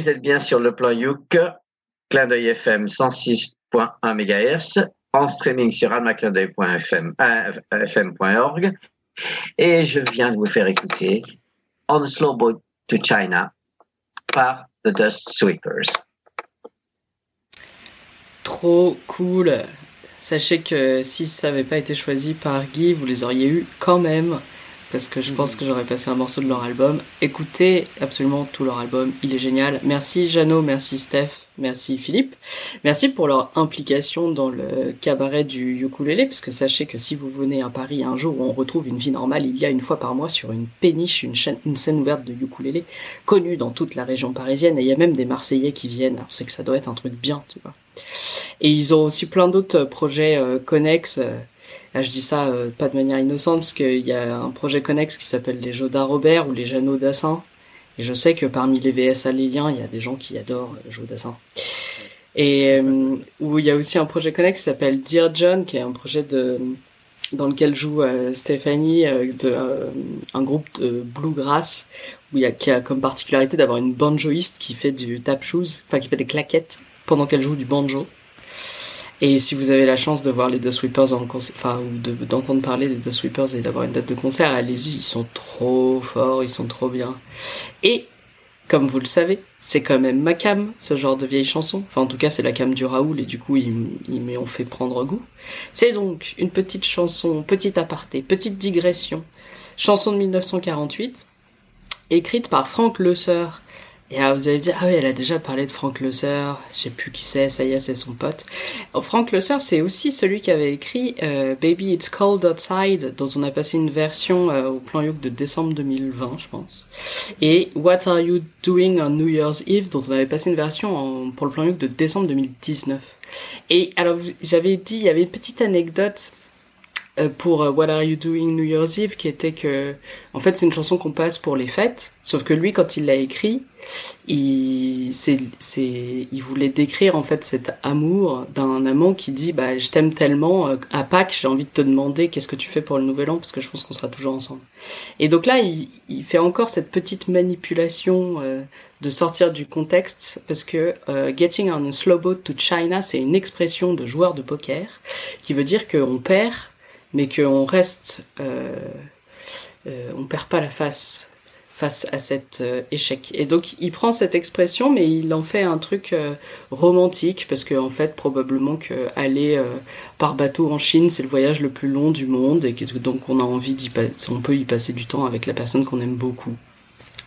Vous êtes bien sur le plan Youk, clin d'œil FM 106.1 MHz, en streaming sur almaclindeuil.fm, euh, fm.org. Et je viens de vous faire écouter On a Slow Boat to China par The Dust Sweepers. Trop cool. Sachez que si ça n'avait pas été choisi par Guy, vous les auriez eu quand même. Parce que je pense que j'aurais passé un morceau de leur album. Écoutez absolument tout leur album, il est génial. Merci Jeannot, merci Steph, merci Philippe. Merci pour leur implication dans le cabaret du ukulélé, parce que sachez que si vous venez à Paris un jour où on retrouve une vie normale, il y a une fois par mois sur une péniche une, chaîne- une scène ouverte de ukulélé connue dans toute la région parisienne, et il y a même des Marseillais qui viennent. Alors c'est que ça doit être un truc bien, tu vois. Et ils ont aussi plein d'autres projets euh, connexes. euh, Là, je dis ça euh, pas de manière innocente, parce qu'il y a un projet connexe qui s'appelle les Jodas Robert ou les Jeannot Dassin. Et je sais que parmi les VS aléliens, il y a des gens qui adorent Joe Dassin. Et euh, où il y a aussi un projet connexe qui s'appelle Dear John, qui est un projet dans lequel joue euh, Stéphanie un groupe de bluegrass où il y a qui a comme particularité d'avoir une banjoïste qui fait du tap shoes, enfin qui fait des claquettes pendant qu'elle joue du banjo. Et si vous avez la chance de voir les deux Sweepers en concert, enfin, ou de- d'entendre parler des deux Sweepers et d'avoir une date de concert, allez-y, ils sont trop forts, ils sont trop bien. Et, comme vous le savez, c'est quand même ma cam, ce genre de vieille chanson. Enfin, en tout cas, c'est la cam du Raoul, et du coup, ils, ils m'y ont fait prendre goût. C'est donc une petite chanson, petit aparté, petite digression. Chanson de 1948, écrite par Frank Loesser. Et alors, vous allez me dire, ah oui, elle a déjà parlé de Frank Loesser, je sais plus qui c'est, ça y est, c'est son pote. Alors, Frank Loesser, c'est aussi celui qui avait écrit euh, Baby It's Cold Outside, dont on a passé une version euh, au plan Youk de décembre 2020, je pense. Et What Are You Doing on New Year's Eve, dont on avait passé une version en- pour le plan Youk de décembre 2019. Et alors, j'avais dit, il y avait une petite anecdote euh, pour euh, What Are You Doing New Year's Eve, qui était que, en fait, c'est une chanson qu'on passe pour les fêtes, sauf que lui, quand il l'a écrit, il, voulait décrire en fait cet amour d'un amant qui dit bah je t'aime tellement euh, à Pâques j'ai envie de te demander qu'est-ce que tu fais pour le nouvel an parce que je pense qu'on sera toujours ensemble. Et donc là il, fait encore cette petite manipulation euh, de sortir du contexte parce que euh, getting on a slow boat to China c'est une expression de joueur de poker qui veut dire qu'on perd mais qu'on reste euh, on perd pas la face face à cet euh, échec. Et donc il prend cette expression, mais il en fait un truc euh, romantique, parce que en fait probablement que aller euh, par bateau en Chine, c'est le voyage le plus long du monde, et que donc on a peut y passer du temps avec la personne qu'on aime beaucoup.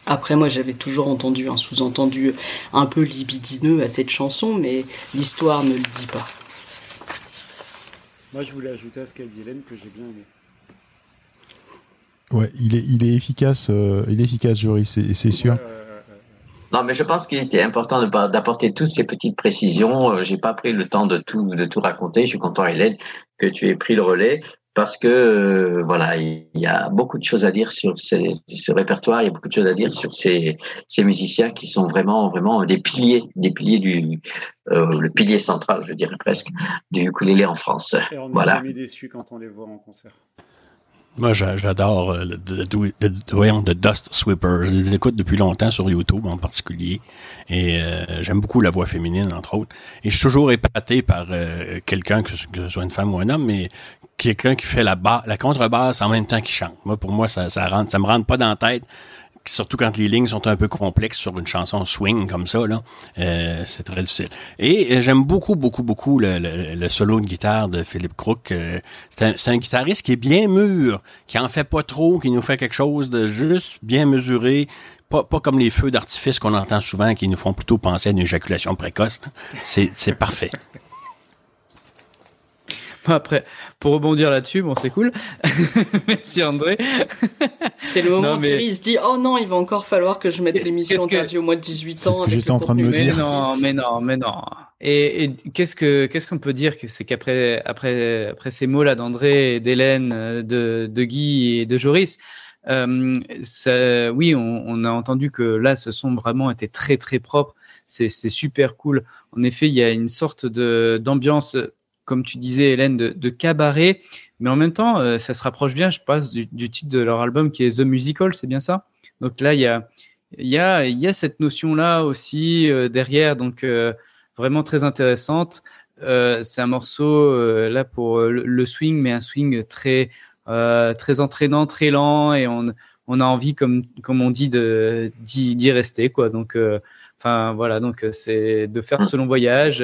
Après, moi, j'avais toujours entendu un sous-entendu un peu libidineux à cette chanson, mais l'histoire ne le dit pas. Moi, je voulais ajouter à ce qu'a dit Hélène que j'ai bien aimé. Ouais, il est, il est efficace, euh, il est efficace, Joris, c'est c'est sûr. Non, mais je pense qu'il était important de pas- d'apporter toutes ces petites précisions. Euh, J'ai pas pris le temps de tout de tout raconter. Je suis content, Hélène, que tu aies pris le relais parce que euh, voilà, il y a beaucoup de choses à dire sur ces, ce répertoire. Il y a beaucoup de choses à dire sur ces, ces musiciens qui sont vraiment vraiment des piliers, des piliers du euh, le pilier central, je dirais presque, du ukulélé en France. Et on Voilà. jamais déçu quand on les voit en concert. Moi, j'a- j'adore euh, le, le- le- Dust Sweepers. Je les écoute depuis longtemps sur YouTube en particulier. Et euh, j'aime beaucoup la voix féminine, entre autres. Et je suis toujours épaté par euh, quelqu'un, que, ce- soit une femme ou un homme, mais quelqu'un qui fait la, la contrebasse en même temps qu'il chante. Moi, pour moi, ça, ça, rentre, ça me rentre pas dans la tête. Surtout quand les lignes sont un peu complexes sur une chanson swing comme ça, là, euh, c'est très difficile. Et euh, j'aime beaucoup, beaucoup, beaucoup le, solo de guitare de Philippe Crook. Euh, c'est un, guitariste qui est bien mûr, qui en fait pas trop, qui nous fait quelque chose de juste bien mesuré, pas, pas comme les feux d'artifice qu'on entend souvent, qui nous font plutôt penser à une éjaculation précoce. c'est parfait. Après, pour rebondir là-dessus, bon, c'est cool. Merci André. C'est le moment Non, où mais- Thierry se dit Oh non, il va encore falloir que je mette l'émission que- interdite au moins de 18 C'est ans. ce que j'étais en train de me contenu Mais dire. non, mais non, mais non. Et, et qu'est-ce que qu'est-ce qu'on peut dire que c'est qu'après après après ces mots là d'André, d'Hélène, de de Guy et de Joris, euh, ça, oui, on, on a entendu que là ce son vraiment était très très propre. C'est c'est super cool. En effet, il y a une sorte de d'ambiance, comme tu disais Hélène, de, de cabaret, mais en même temps, euh, ça se rapproche bien, je pense, du, du titre de leur album qui est The Musical, c'est bien ça? Donc là, il y a il y a, il y a cette notion-là aussi euh, derrière, donc euh, vraiment très intéressante. C'est un morceau là pour le, le swing, mais un swing très très entraînant, très lent, et on, on a envie, comme comme on dit, d'y rester quoi. Donc, enfin voilà, donc c'est de faire ce long voyage.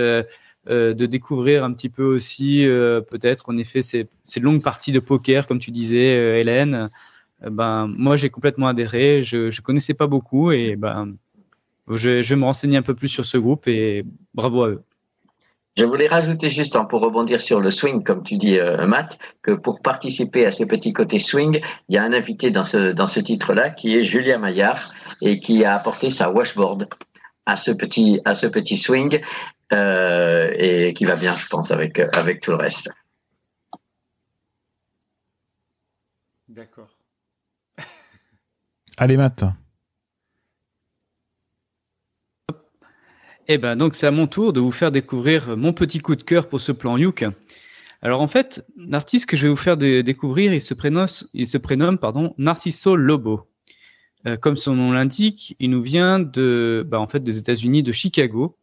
Euh, de découvrir un petit peu aussi euh, peut-être en effet ces, longues parties de poker comme tu disais euh, Hélène. Ben moi j'ai complètement adhéré. Je je connaissais pas beaucoup et ben je, vais me renseigner un peu plus sur ce groupe et bravo à eux. Je voulais rajouter juste hein, pour rebondir sur le swing, comme tu dis, Matt, que pour participer à ce petit côté swing, il y a un invité dans ce dans ce titre-là qui est Julia Maillard et qui a apporté sa washboard à ce petit à ce petit swing euh, et qui va bien, je pense, avec avec tout le reste. D'accord. Allez, Matt. Eh ben donc c'est à mon tour de vous faire découvrir mon petit coup de cœur pour ce plan Youk. Alors en fait, l'artiste que je vais vous faire dé- découvrir, il se prénomme, il se prénomme pardon, Narciso Lobo. Euh, comme son nom l'indique, il nous vient de, bah, en fait, des États-Unis, de Chicago.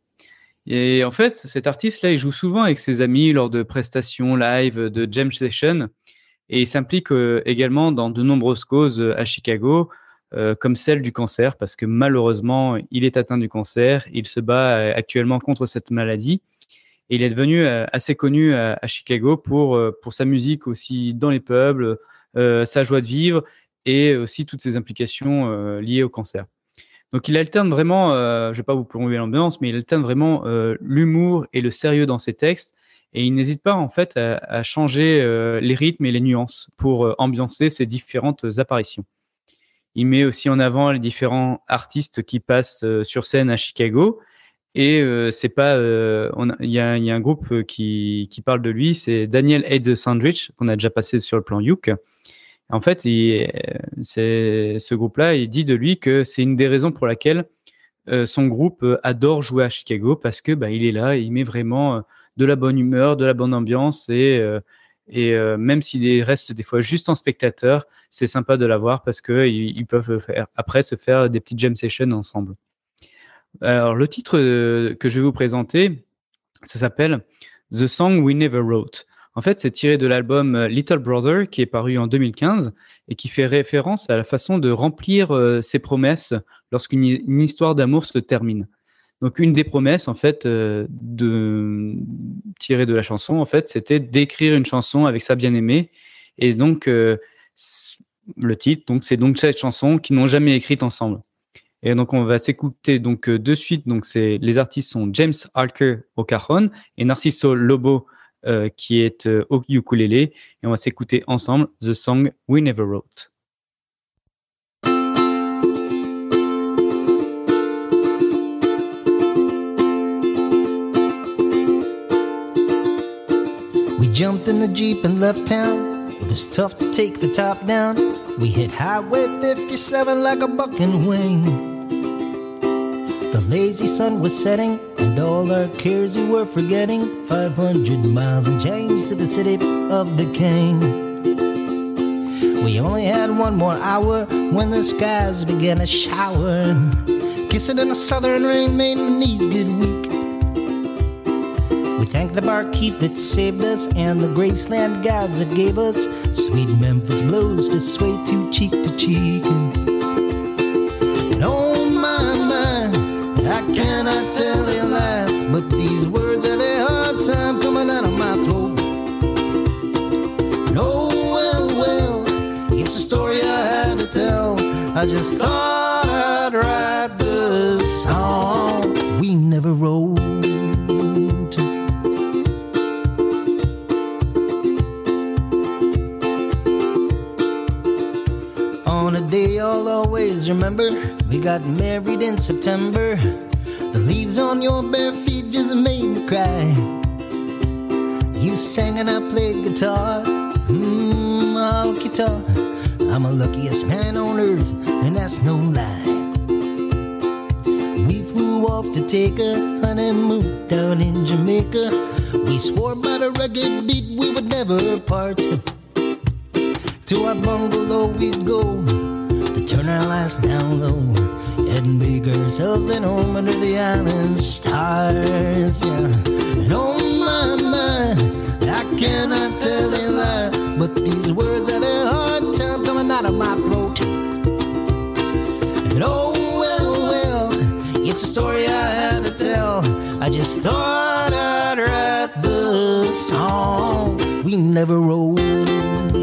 Et en fait, cet artiste-là, il joue souvent avec ses amis lors de prestations live, de jam session, et il s'implique euh, également dans de nombreuses causes euh, à Chicago, euh, comme celle du cancer, parce que malheureusement, il est atteint du cancer. Il se bat actuellement contre cette maladie. Et il est devenu assez connu à, Chicago pour, pour sa musique aussi dans les pubs, sa joie de vivre et aussi toutes ses implications liées au cancer. Donc il alterne vraiment, euh, je ne vais pas vous plomber l'ambiance, mais il alterne vraiment euh, l'humour et le sérieux dans ses textes. Et il n'hésite pas en fait à, changer euh, les rythmes et les nuances pour ambiancer ses différentes apparitions. Il met aussi en avant les différents artistes qui passent sur scène à Chicago. Et c'est pas, il y, a, un groupe qui, qui parle de lui, c'est Daniel Hate the Sandwich qu'on a déjà passé sur le plan Youk. En fait, euh, ce groupe-là, il dit de lui que c'est une des raisons pour laquelle euh, son groupe euh, adore jouer à Chicago parce que bah, il est là, et il met vraiment de la bonne humeur, de la bonne ambiance et même s'il reste des fois juste en spectateur, c'est sympa de l'avoir parce que ils, ils peuvent après se faire des petites jam sessions ensemble. Alors le titre que je vais vous présenter, ça s'appelle The Song We Never Wrote. En fait, c'est tiré de l'album euh, Little Brother qui est paru en 2015 et qui fait référence à la façon de remplir euh, ses promesses lorsqu'une hi- une histoire d'amour se termine. Donc une des promesses en fait euh, de tirée de la chanson en fait, c'était d'écrire une chanson avec sa bien-aimée et donc le titre donc c'est donc cette chanson qu'ils n'ont jamais écrite ensemble. Et donc on va s'écouter donc de suite donc c'est les artistes sont James Harker au et Narciso Lobo euh, qui est euh, au ukulélé et on va s'écouter ensemble The Song We Never Wrote. We jumped in the Jeep and left town. It was tough to take the top down. We hit Highway 57 like a bucking wing. The lazy sun was setting, and all our cares we were forgetting. 500 miles and change to the city of the king. We only had one more hour when the skies began to shower. Kissing in the southern rain made my knees get weak. We thank the barkeep that saved us and the Graceland gods that gave us sweet Memphis blues to sway to cheek to cheek. Got married in September. The leaves on your bare feet just made me cry. You sang and I played guitar, mmm, all guitar. I'm the luckiest man on earth, and that's no lie. We flew off to take a honeymoon down in Jamaica. We swore by the rugged beat we would never part. To our bungalow we'd go to turn our lights down low and make ourselves at home under the island stars. Yeah, and oh my my, I cannot tell a lie, but these words have a hard time coming out of my throat. And oh well well, it's a story I had to tell. I just thought I'd write the song we never wrote.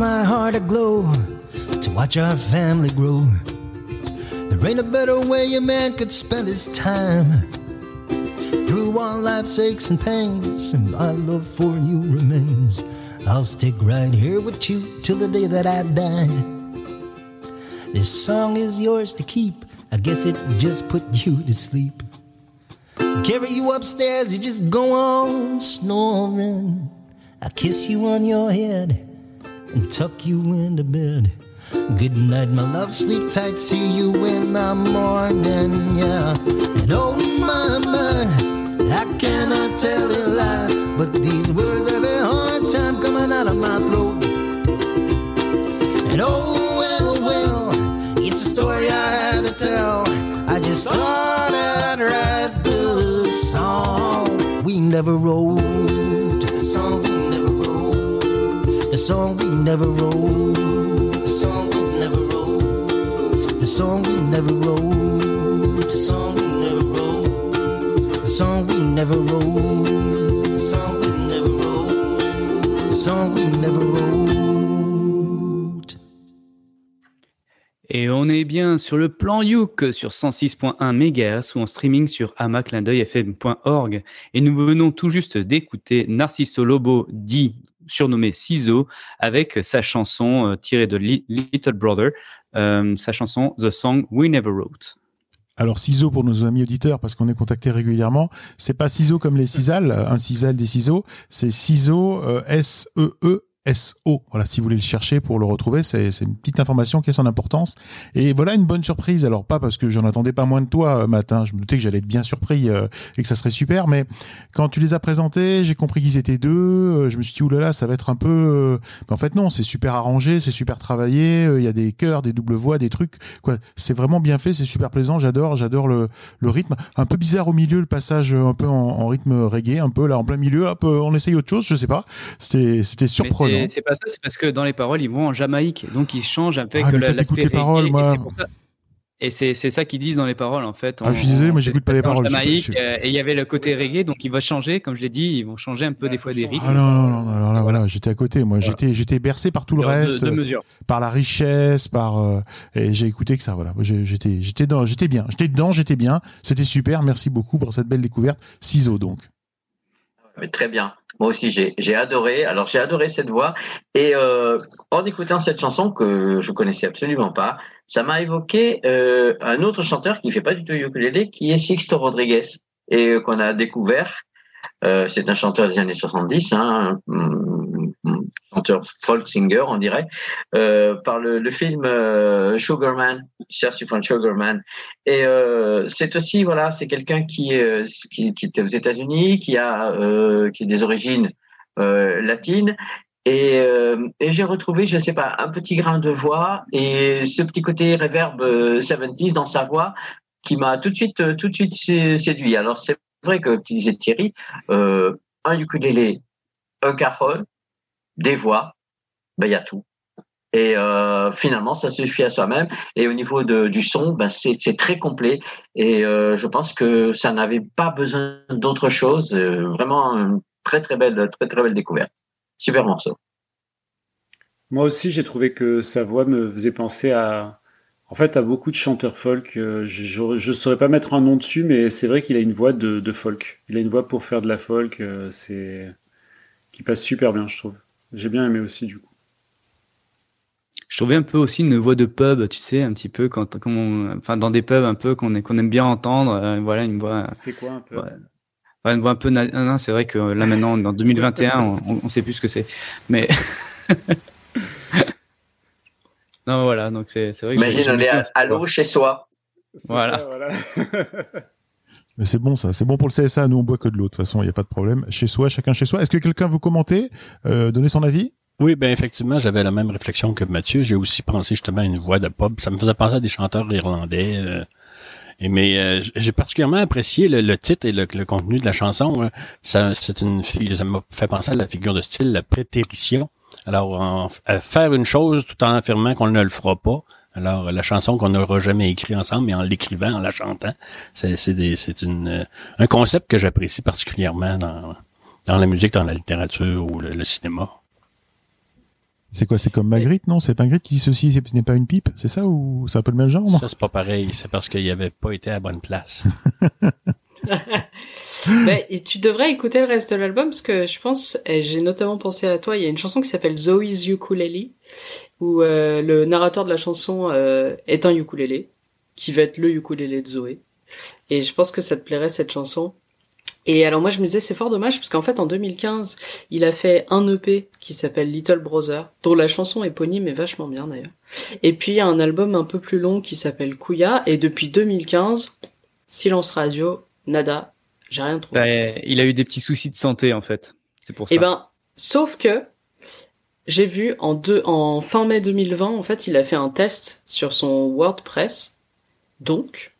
My heart aglow to watch our family grow. There ain't a better way a man could spend his time. Through all life's aches and pains, and my love for you remains. I'll stick right here with you till the day that I die. This song is yours to keep. I guess it just put you to sleep. Carry you upstairs, you just go on snoring. I kiss you on your head and tuck you into bed. Good night, my love. Sleep tight. See you in the morning. Yeah. And oh my I cannot tell a lie, but these words have a hard time coming out of my throat. And oh well well, it's a story I had to tell. I just thought I'd write the song we never wrote. Et on est bien sur le plan Youk sur 106.1 MHz ou en streaming sur amaclindeuilfm.org. Et nous venons tout juste d'écouter Narciso Lobo, dit surnommé Ciso, avec sa chanson euh, tirée de Li- Little Brother, euh, sa chanson The Song We Never Wrote. Alors ciseaux pour nos amis auditeurs parce qu'on est contacté régulièrement, c'est pas ciseaux comme les cisales, un cisal des ciseaux, c'est ciseaux euh, S E E SO. Voilà, si vous voulez le chercher pour le retrouver, c'est une petite information qui a son importance. Et voilà une bonne surprise. Alors pas parce que j'en attendais pas moins de toi, euh, matin. Je me doutais que j'allais être bien surpris euh, et que ça serait super. Mais quand tu les as présentés, j'ai compris qu'ils étaient deux. Euh, Je me suis dit oulala, ça va être un peu. euh, mais en fait non, c'est super arrangé, c'est super travaillé. Il y a des chœurs, des doubles voix, des trucs. Quoi, c'est vraiment bien fait. C'est super plaisant. J'adore, j'adore le, le rythme. Un peu bizarre au milieu, le passage un peu en, rythme reggae, un peu là en plein milieu. Hop, on essaye autre chose. Je sais pas. C'était surprenant. C'est- C'est pas ça, c'est parce que dans les paroles, ils vont en Jamaïque. Donc ils changent avec Ah, mais la- l'aspect les paroles, reggae, moi. c'est pour ça- Et c'est c'est ça qu'ils disent dans les paroles en fait. Ah, je suis désolé, moi, j'écoute pas les paroles, pas, Jamaïque, suis- euh, et il y avait le côté reggae, donc il va changer, comme je l'ai dit, ils vont changer un peu des fois des rythmes. Ah non, non, non, non, alors là, voilà, j'étais à côté. Moi, j'étais, j'étais bercé par tout le De- reste, de mesure. par la richesse, par euh, et j'ai écouté que ça. Voilà, j'ai- j'étais, j'étais dans, j'étais bien, j'étais dedans, j'étais bien. C'était super. Merci beaucoup pour cette belle découverte. Ciseaux donc. Mais très bien. Moi aussi, j'ai adoré. Alors, j'ai adoré cette voix. Et euh, en écoutant cette chanson que je connaissais absolument pas, ça m'a évoqué euh, un autre chanteur qui fait pas du tout ukulélé, qui est Sixto Rodriguez, et euh, qu'on a découvert. Euh, c'est un chanteur des années 70, hein, chanteur folk singer, on dirait, euh, par le, le film euh, Sugarman, Search for Sugarman. Et euh, c'est aussi voilà, c'est quelqu'un qui, est, qui qui était aux États-Unis, qui a euh, qui a des origines euh, latines. Et, euh, et j'ai retrouvé, je sais pas, un petit grain de voix et ce petit côté reverb euh, 70s dans sa voix qui m'a tout de suite, euh, tout de suite sé- séduit. Alors c'est vrai que tu disais Thierry, euh, un ukulélé, un cajon, des voix, ben il y a tout. Et euh, finalement, ça suffit à soi-même. Et au niveau de, du son, ben c'est c'est très complet. Et euh, je pense que ça n'avait pas besoin d'autre chose. Vraiment, une très très belle, très très belle découverte. Super morceau. Moi aussi, j'ai trouvé que sa voix me faisait penser à, en fait, à beaucoup de chanteurs folk. Euh, Je, je, saurais pas mettre un nom dessus, mais c'est vrai qu'il a une voix de, de folk. Il a une voix pour faire de la folk. euh, C'est qui passe super bien, je trouve. J'ai bien aimé aussi du coup. Je trouvais un peu aussi une voix de pub, tu sais, un petit peu quand, quand on- enfin dans des pubs un peu qu'on aime bien entendre. euh, voilà, une voix, C'est quoi un peu ouais. Une voix un peu. na- c'est vrai que là maintenant, en 2021, on, on sait plus ce que c'est. Mais non, voilà, donc c'est c'est vrai. que Imagine, on est à, l'eau chez soi. C'est Voilà. ça, voilà. Mais c'est bon ça, c'est bon pour le CSA, nous on boit que de l'eau, de toute façon, il n'y a pas de problème. Chez soi, chacun chez soi. Est-ce que quelqu'un veut commenter, euh, donner son avis? Oui, ben effectivement, j'avais la même réflexion que Mathieu. J'ai aussi pensé justement à une voix de pop. Ça me faisait penser à des chanteurs irlandais. euh, et mais euh, j'ai particulièrement apprécié le, le titre et le, le contenu de la chanson. hein. Ça, c'est une, ça m'a fait penser à la figure de style, la prétérition. Alors, faire une chose tout en affirmant qu'on ne le fera pas. Alors, la chanson qu'on n'aura jamais écrite ensemble, mais en l'écrivant, en la chantant, c'est c'est des- c'est une euh, un concept que j'apprécie particulièrement dans dans la musique, dans la littérature ou le- le cinéma. C'est quoi C'est comme Magritte, non? C'est Magritte qui dit ceci, ce n'est pas une pipe? C'est ça ou c'est un peu le même genre non? Ça, c'est pas pareil. C'est parce qu'il avait pas été à la bonne place. Mais et tu devrais écouter le reste de l'album parce que je pense, j'ai notamment pensé à toi, il y a une chanson qui s'appelle Zoe's Ukulele où euh, le narrateur de la chanson euh, est un ukulélé qui va être le ukulélé de Zoé. Et je pense que ça te plairait cette chanson. Et alors moi je me disais c'est fort dommage parce qu'en fait en 2015 il a fait un EP qui s'appelle Little Brother dont la chanson éponyme est vachement bien d'ailleurs. Et puis un album un peu plus long qui s'appelle Kouya et depuis 2015 silence radio nada j'ai rien trouvé. Bah, il a eu des petits soucis de santé en fait. C'est pour ça. Eh ben, sauf que j'ai vu en deux, en fin mai 2020, en fait, il a fait un test sur son WordPress. Donc,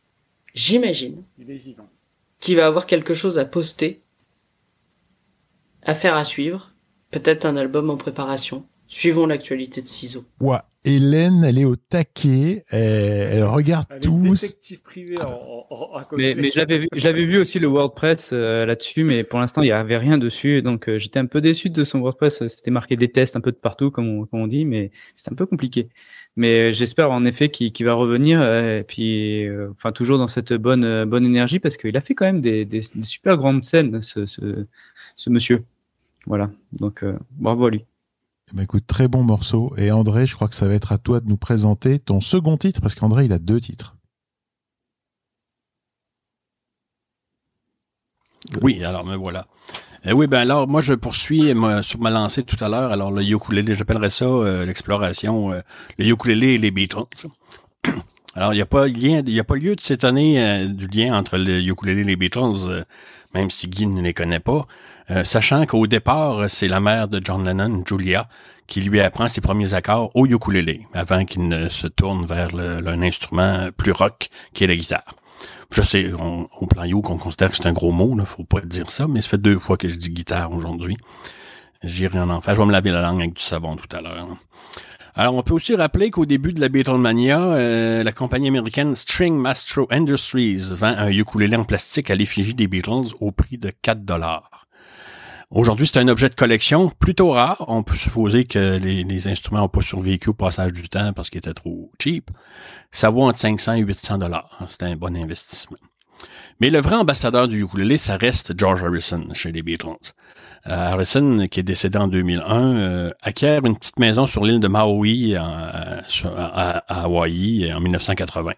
j'imagine qu'il va avoir quelque chose à poster, à faire à suivre, peut-être un album en préparation. Suivons l'actualité de Ciseaux. Ouais, Hélène, elle est au taquet, elle, elle regarde Elle tout. détective privé en, en- en- à côté. Mais, mais je l'avais vu, aussi le WordPress euh, là-dessus, mais pour l'instant il y avait rien dessus, donc euh, j'étais un peu déçu de son WordPress. C'était marqué des tests un peu de partout, comme on, comme on dit, mais c'est un peu compliqué. Mais euh, j'espère en effet qu'il va revenir, euh, et puis euh, enfin toujours dans cette bonne euh, bonne énergie, parce qu'il a fait quand même des, des, des super grandes scènes, ce, ce, ce monsieur. Voilà, donc euh, bravo à lui. Eh ben, écoute, très bon morceau. Et André, je crois que ça va être à toi de nous présenter ton second titre, parce qu'André, il a deux titres. Oui, alors me voilà. Euh, oui, ben alors moi je poursuis sur ma lancée tout à l'heure. Alors le ukulélé, j'appellerais ça euh, l'exploration, euh, le ukulélé et les Beatles. Alors il n'y a pas il a pas lieu de s'étonner euh, du lien entre le ukulélé et les Beatles, euh, même si Guy ne les connaît pas, euh, sachant qu'au départ c'est la mère de John Lennon, Julia, qui lui apprend ses premiers accords au ukulélé avant qu'il ne se tourne vers un instrument plus rock qui est la guitare. Je sais, au plan You, qu'on considère que c'est un gros mot, là, faut pas dire ça, mais ça fait deux fois que je dis guitare aujourd'hui. J'irai en enfer. Je vais me laver la langue avec du savon tout à l'heure. Alors, on peut aussi rappeler qu'au début de la Beatlemania, euh, la compagnie américaine String Mastro Industries vend un ukulélé en plastique à l'effigie des Beatles au prix de 4 dollars. Aujourd'hui, c'est un objet de collection plutôt rare. On peut supposer que les, instruments n'ont pas survécu au passage du temps parce qu'ils étaient trop cheap. Ça vaut entre 500 et 800 dollars. C'est un bon investissement. Mais le vrai ambassadeur du ukulélé, ça reste George Harrison chez les Beatles. Euh, Harrison, qui est décédé en 2001, euh, acquiert une petite maison sur l'île de Maui euh, à, à Hawaï en 1980.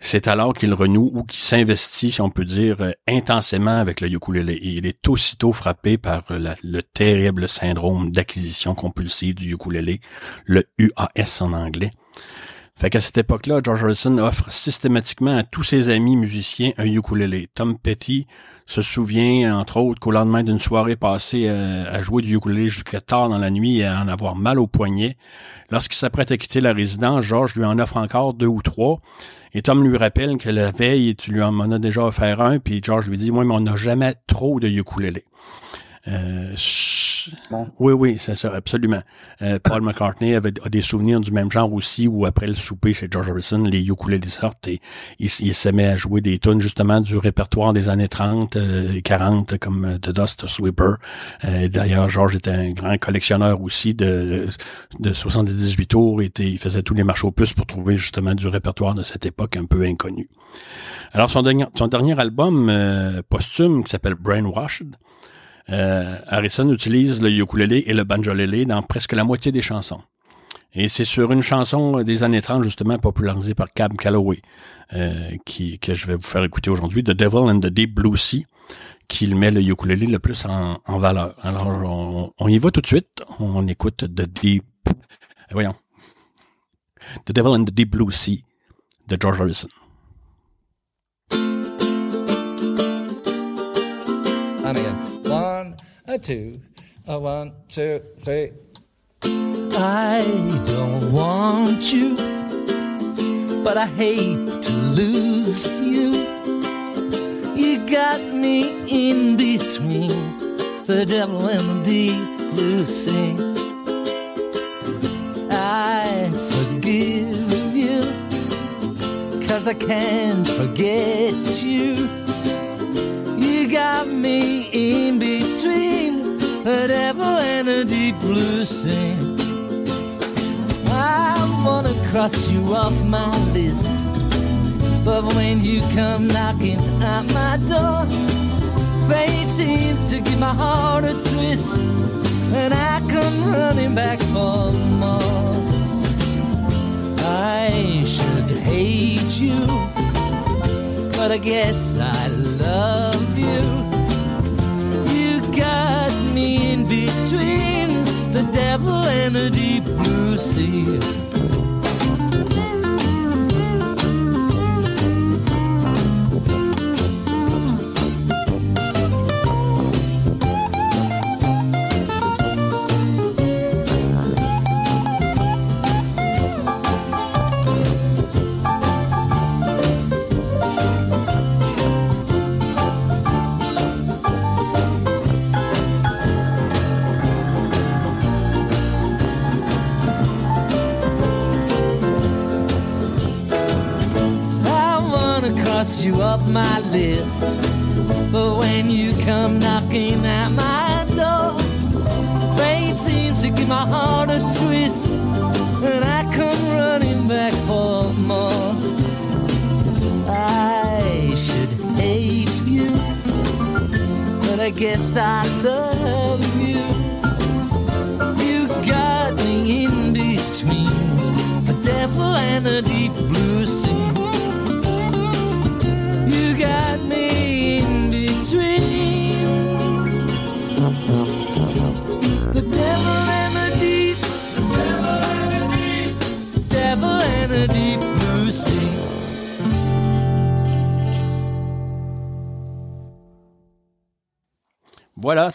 C'est alors qu'il renoue ou qu'il s'investit, si on peut dire, intensément avec le ukulélé. Il est aussitôt frappé par le terrible syndrome d'acquisition compulsive du ukulélé, le UAS en anglais. Fait qu'à cette époque-là, George Harrison offre systématiquement à tous ses amis musiciens un ukulélé. Tom Petty se souvient, entre autres, qu'au lendemain d'une soirée passée euh, à jouer du ukulélé jusqu'à tard dans la nuit et à en avoir mal au poignet, lorsqu'il s'apprête à quitter la résidence, George lui en offre encore deux ou trois. Et Tom lui rappelle que la veille, tu lui en as déjà offert un, puis George lui dit, moi, mais on n'a jamais trop de ukulélé. Euh, Oui, oui, c'est ça, absolument. Euh, Paul McCartney avait a des souvenirs du même genre aussi, où après le souper chez George Harrison, les ukulélés sortent et il, il se à jouer des tunes justement du répertoire des années 30 euh, et 40, comme euh, The Dust Sweeper. D'ailleurs, George était un grand collectionneur aussi de, de 78 tours. Et il faisait tous les marches aux puces pour trouver justement du répertoire de cette époque un peu inconnu. Alors, son dernier, album posthume, qui s'appelle Brainwashed, euh, Harrison utilise le ukulélé et le banjolélé dans presque la moitié des chansons. Et c'est sur une chanson des années 30, justement, popularisée par Cab Calloway, euh, qui, que je vais vous faire écouter aujourd'hui, The Devil and the Deep Blue Sea, qu'il met le ukulélé le plus en, en valeur. Alors, on, on y va tout de suite. On écoute The Deep... euh, Voyons. The Devil and the Deep Blue Sea de George Harrison. A two, a one, two, three. I don't want you, but I hate to lose you. You got me in between the devil and the deep blue sea. I forgive you, cause I can't forget you. Got me in between the devil and the deep blue sea. I wanna cross you off my list. But when you come knocking at my door, fate seems to give my heart a twist. And I come running back for more. I should hate you, but I guess I love. You between the devil and the deep blue sea.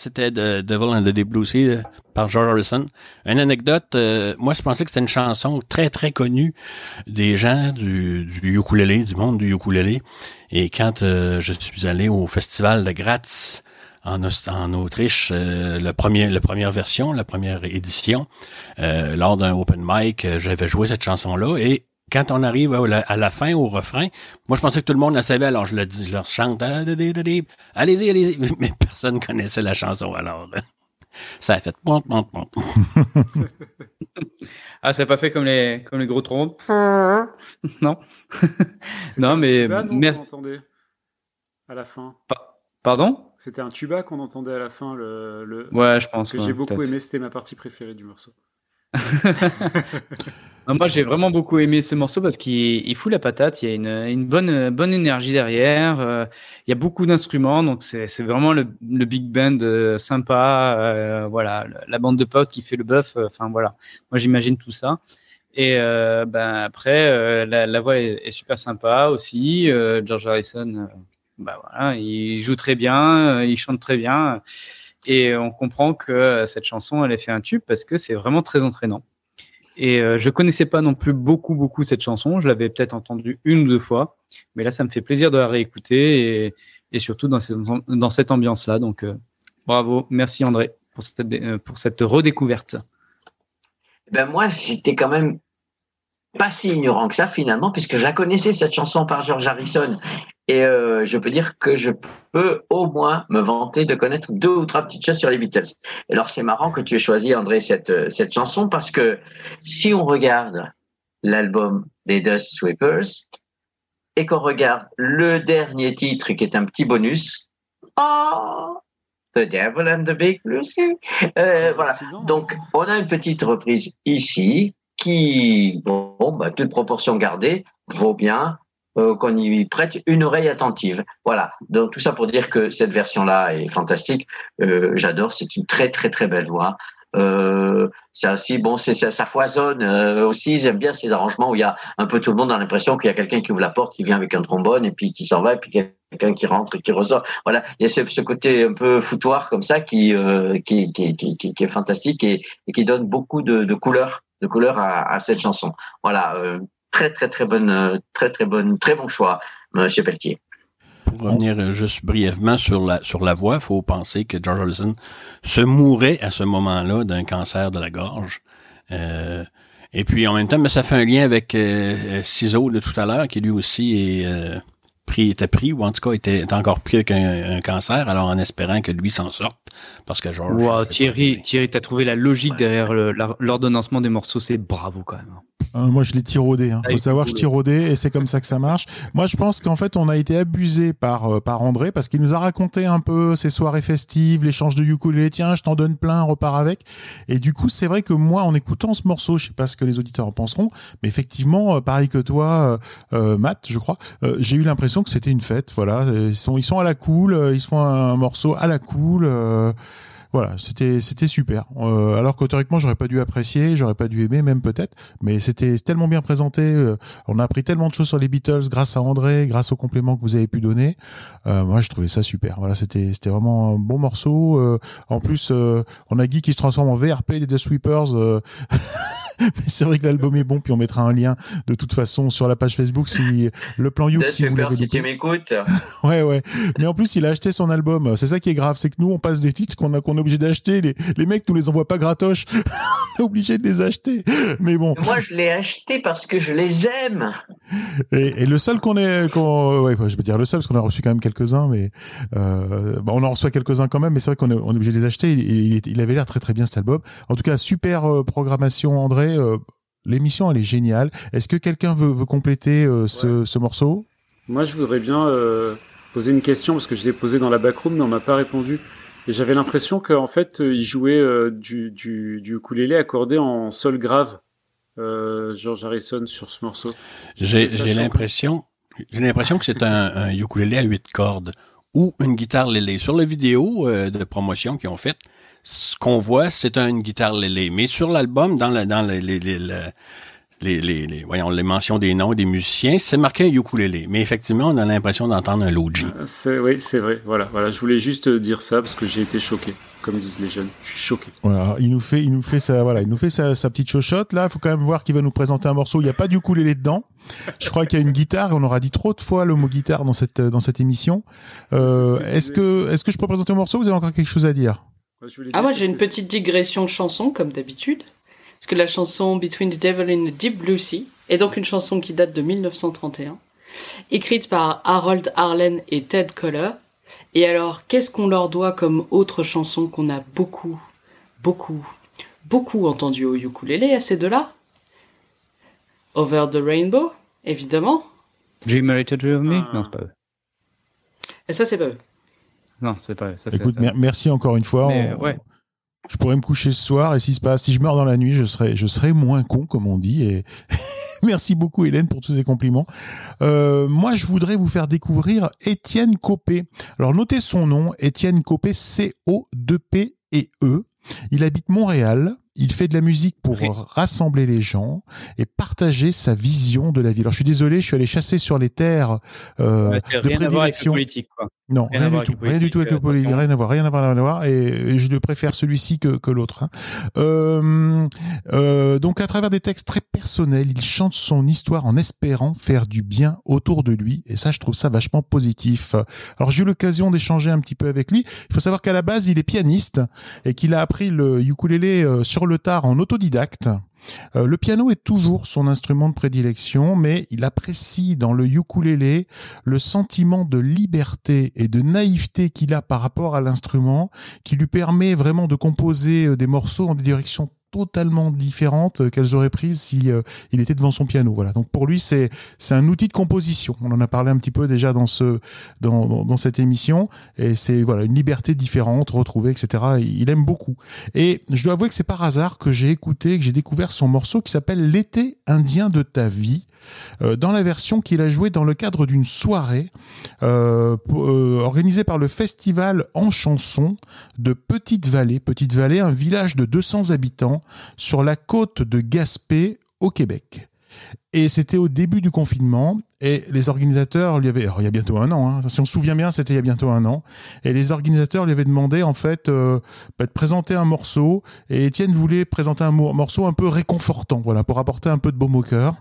C'était The Devil and the Deep Blue Sea euh, par George Harrison. Une anecdote, euh, moi je pensais que c'était une chanson très très connue des gens du, du ukulélé, du monde du ukulélé. Et quand euh, je suis allé au festival de Graz en, en Autriche, euh, le la première version, la première édition, euh, lors d'un open mic, euh, j'avais joué cette chanson-là et quand on arrive à la, à la fin, au refrain, moi je pensais que tout le monde la savait, alors je le dis, je leur chante, da. allez-y, allez-y, mais personne connaissait la chanson, alors ça a fait pom, pom, pom. Ah, ça n'a pas fait comme les, comme les gros trompes? Non? non, mais Tuba, non, merci. entendait à la fin. Pardon? C'était un tuba qu'on entendait à la fin. Le, le- Ouais, je pense, Que ouais, j'ai beaucoup aimé. C'était ma partie préférée du morceau. Moi, j'ai vraiment beaucoup aimé ce morceau parce qu'il il fout la patate. Il y a une, bonne, énergie derrière. euh, il y a beaucoup d'instruments, donc c'est vraiment le, big band euh, sympa. euh, voilà, la bande de potes qui fait le bœuf. Enfin voilà, moi j'imagine tout ça. Et ben après, la, voix est, super sympa aussi. George Harrison, voilà, il joue très bien, il chante très bien, et on comprend que cette chanson elle a fait un tube parce que c'est vraiment très entraînant. Et euh, je connaissais pas non plus beaucoup, beaucoup cette chanson. Je l'avais peut-être entendue une ou deux fois. Mais là, ça me fait plaisir de la réécouter et, surtout dans, cette ambiance-là. Donc, euh, bravo. Merci André pour cette, euh, pour cette redécouverte. Ben moi, j'étais quand même pas si ignorant que ça finalement, puisque je la connaissais cette chanson par George Harrison. Et euh, je peux dire que je peux au moins me vanter de connaître deux ou trois petites choses sur les Beatles. Et alors c'est marrant que tu aies choisi André cette euh, cette chanson parce que si on regarde l'album des Dust Sweepers et qu'on regarde le dernier titre qui est un petit bonus, oh, The Devil and the Big Lucy. Euh, voilà. Donc, on a une petite reprise ici qui, bon, bah, toute proportion gardée, vaut bien euh, qu'on y prête une oreille attentive. Voilà. Donc, tout ça pour dire que cette version-là est fantastique. Euh, J'adore. C'est une très, très, très belle voix. Euh, c'est aussi bon, c'est ça, ça foisonne euh, aussi. J'aime bien ces arrangements où il y a un peu tout le monde dans l'impression qu'il y a quelqu'un qui ouvre la porte, qui vient avec un trombone et puis qui s'en va et puis quelqu'un qui rentre et qui ressort. Voilà, il y a ce, côté un peu foutoir comme ça qui euh, qui, qui, qui, qui- qui est fantastique et, et qui donne beaucoup de, de couleurs, de couleurs à, à cette chanson. Voilà, euh, très très très bonne, euh, très très bonne, très bon choix, Monsieur Pelletier. Pour revenir euh, juste brièvement sur la sur la voix, faut penser que George Harrison se mourait à ce moment-là d'un cancer de la gorge. Euh, et puis en même temps, mais ça fait un lien avec euh, Ciseaux de tout à l'heure, qui lui aussi est pris, était pris, ou en tout cas était, encore pris avec un, un cancer, alors en espérant que lui s'en sorte. Parce que George. Wow, Thierry, Thierry, t'as trouvé la logique derrière l'ordonnancement des morceaux. C'est bravo quand même. Euh, moi, je l'ai tiraudé. Hein. Ah, Faut savoir, je tiraudé et c'est comme ça que ça marche. Moi, je pense qu'en fait, on a été abusé par euh, par André parce qu'il nous a raconté un peu ses soirées festives, l'échange de ukulélé. Tiens, je t'en donne plein, repars avec. Et du coup, c'est vrai que moi, en écoutant ce morceau, je sais pas ce que les auditeurs en penseront, mais effectivement, euh, pareil que toi, euh, euh, Matt, je crois, euh, j'ai eu l'impression que c'était une fête. Voilà, ils sont ils sont à la cool, ils se font un morceau à la cool. Euh, voilà, c'était c'était super. Euh, alors que théoriquement, j'aurais pas dû apprécier, j'aurais pas dû aimer, même peut-être. Mais c'était tellement bien présenté. euh, on a appris tellement de choses sur les Beatles grâce à André, grâce aux compléments que vous avez pu donner. Moi, je trouvais ça super. Voilà, c'était c'était vraiment un bon morceau. En plus, on a Guy qui se transforme en VRP des The Sweepers. c'est vrai que l'album est bon, puis on mettra un lien de toute façon sur la page Facebook si le plan Youk si vous l'avez si tu m'écoutes. Ouais, ouais. Mais en plus, il a acheté son album. C'est ça qui est grave, c'est que nous, on passe des titres qu'on a, qu'on est obligé d'acheter. Les, les mecs nous les envoient pas gratoche. on est obligé de les acheter. Mais bon. Moi, je l'ai acheté parce que je les aime. Et, et le seul qu'on est, qu'on, ouais, je veux dire le seul parce qu'on a reçu quand même quelques-uns, mais euh, bah, on en reçoit quelques-uns quand même. Mais c'est vrai qu'on est, on est obligé de les acheter. Il, il, il avait l'air très très bien cet album. En tout cas, super euh, programmation, André. Euh, L'émission, elle est géniale. Est-ce que quelqu'un veut, veut compléter euh, ce, ce morceau? Moi, je voudrais bien euh, poser une question parce que je l'ai posée dans la backroom, mais on m'a pas répondu. Et j'avais l'impression qu'en fait, il jouait euh, du, du, du ukulélé accordé en sol grave, euh, George Harrison, sur ce morceau. J'ai l'impression, j'ai l'impression que c'est un, un ukulélé à huit cordes ou une guitare lélé. Sur la vidéo euh, de promotion qu'ils ont faite, ce qu'on voit, c'est une guitare lélé. Mais sur l'album, dans la, dans les, les, les, les- les, les- les- voyons, les mentions des noms des musiciens, c'est marqué un ukulélé. Mais effectivement, on a l'impression d'entendre un Logi. C'est, oui, c'est vrai. Voilà, voilà. Je voulais juste dire ça parce que j'ai été choqué, comme disent les jeunes. Je suis choqué. Voilà, il nous fait, il nous fait sa, voilà, il nous fait sa, sa petite chochotte. Là, faut quand même voir qu'il va nous présenter un morceau. Il n'y a pas du ukulélé dedans. Je crois qu'il y a une guitare on aura dit trop de fois le mot guitare dans cette, dans cette émission. Euh, est-ce que, est-ce que je peux présenter le morceau? Ou Vous avez encore quelque chose à dire? Ah, moi j'ai une petite digression chanson, comme d'habitude. Parce que la chanson Between the Devil and the Deep Blue Sea est donc une chanson qui date de 1931, écrite par Harold Arlen et Ted Koller. Et alors, qu'est-ce qu'on leur doit comme autre chanson qu'on a beaucoup, beaucoup, beaucoup entendu au ukulélé à ces deux-là? Over the Rainbow, évidemment. Dream a Little Dream of Me? Non, c'est pas eux. Et ça, c'est pas eux. Non, c'est pas. Ça, Écoute, mer- merci encore une fois. Mais, On- ouais. Je pourrais me coucher ce soir et si, se passe, si je meurs dans la nuit, je serai, je serai moins con, comme on dit. Et merci beaucoup, Hélène, pour tous ces compliments. Euh, moi, je voudrais vous faire découvrir Étienne Copé. Alors, notez son nom, Étienne Copé, C-O-2-P et E. Il habite Montréal. Il fait de la musique pour rassembler les gens et partager sa vision de la vie. Alors je suis désolé, je suis allé chasser sur les terres euh, de rien à voir avec le prédilection. politique, quoi. Non, Rien du tout, rien du tout avec le politique, politique, euh, rien à voir, rien à voir, rien à voir, et, et je préfère celui-ci que, que l'autre. hein. Euh, euh, donc à travers des textes très personnels, il chante son histoire en espérant faire du bien autour de lui, et ça je trouve ça vachement positif. Alors j'ai eu l'occasion d'échanger un petit peu avec lui. Il faut savoir qu'à la base il est pianiste et qu'il a appris le ukulélé euh, le tard en autodidacte. Euh, le piano est toujours son instrument de prédilection, mais il apprécie dans le ukulélé le sentiment de liberté et de naïveté qu'il a par rapport à l'instrument, qui lui permet vraiment de composer euh, des morceaux dans des directions totalement différentes qu'elles auraient prises si euh, il était devant son piano. Voilà. Donc pour lui, c'est c'est un outil de composition. On en a parlé un petit peu déjà dans ce dans dans, cette émission, et c'est voilà une liberté différente retrouvée, etc. Il aime beaucoup. Et je dois avouer que c'est par hasard que j'ai écouté, que j'ai découvert son morceau qui s'appelle L'été indien de ta vie, dans la version qu'il a jouée dans le cadre d'une soirée euh, euh, organisée par le festival en chanson de Petite Vallée. Petite Vallée, un village de 200 habitants sur la côte de Gaspé au Québec. Et c'était au début du confinement et les organisateurs lui avaient, alors il y a bientôt un an, hein, si on se souvient bien, c'était il y a bientôt un an, et les organisateurs lui avaient demandé en fait euh, bah, de présenter un morceau et Étienne voulait présenter un mor- morceau un peu réconfortant, voilà, pour apporter un peu de baume au cœur.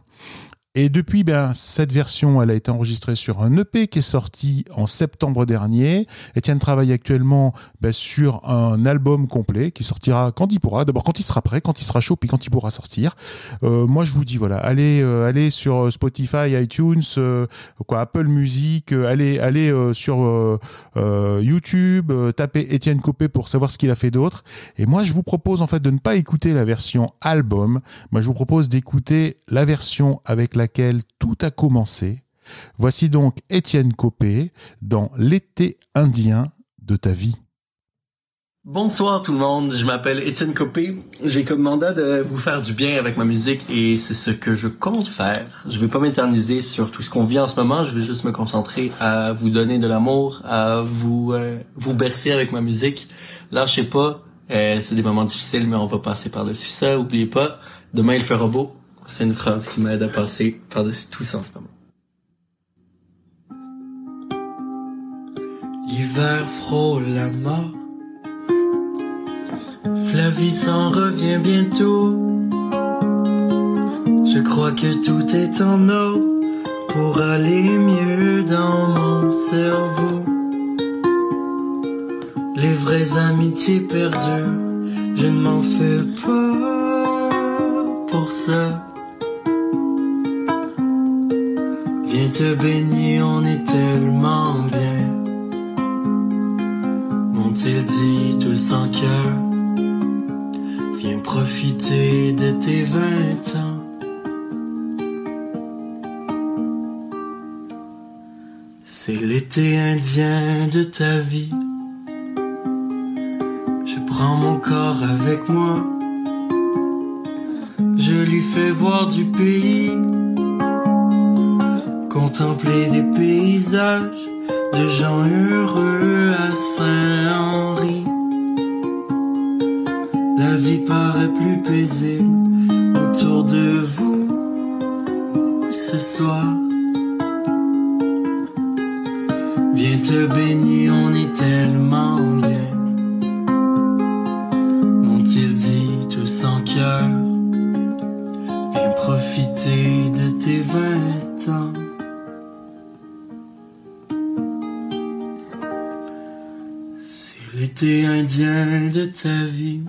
Et depuis, ben, cette version, elle a été enregistrée sur un EP qui est sorti en septembre dernier. Étienne travaille actuellement ben, sur un album complet qui sortira quand il pourra. D'abord quand il sera prêt, quand il sera chaud, puis quand il pourra sortir. Euh, moi, je vous dis voilà, allez, euh, allez sur Spotify, iTunes, euh, quoi, Apple Music, euh, allez, allez euh, sur euh, euh, YouTube, euh, tapez Étienne Copé pour savoir ce qu'il a fait d'autre. Et moi, je vous propose en fait de ne pas écouter la version album. Moi, je vous propose d'écouter la version avec laquelle tout a commencé. Voici donc Étienne Copé dans L'été indien de ta vie. Bonsoir tout le monde, je m'appelle Étienne Copé. J'ai comme mandat de vous faire du bien avec ma musique et c'est ce que je compte faire. Je vais pas m'éterniser sur tout ce qu'on vit en ce moment, je vais juste me concentrer à vous donner de l'amour, à vous euh, vous bercer avec ma musique. Lâchez pas, euh, c'est des moments difficiles mais on va passer par-dessus ça, oubliez pas, demain il fera beau. C'est une phrase qui m'aide à passer par-dessus tout ça en ce moment. L'hiver frôle la mort. Flavie s'en revient bientôt. Je crois que tout est en ordre pour aller mieux dans mon cerveau. Les vraies amitiés perdurent, je ne m'en fais pas pour ça. Viens te baigner, on est tellement bien. M'ont-ils dit tout sans cœur? Viens profiter de tes vingt ans. C'est l'été indien de ta vie. Je prends mon corps avec moi. Je lui fais voir du pays. Contempler des paysages de gens heureux à Saint-Henri. La vie paraît plus paisible autour de vous ce soir. Viens te baigner, on est tellement bien. M'ont-ils dit tout sans cœur? Viens profiter de tes vingt ans. L'été indien de ta vie.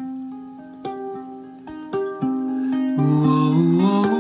De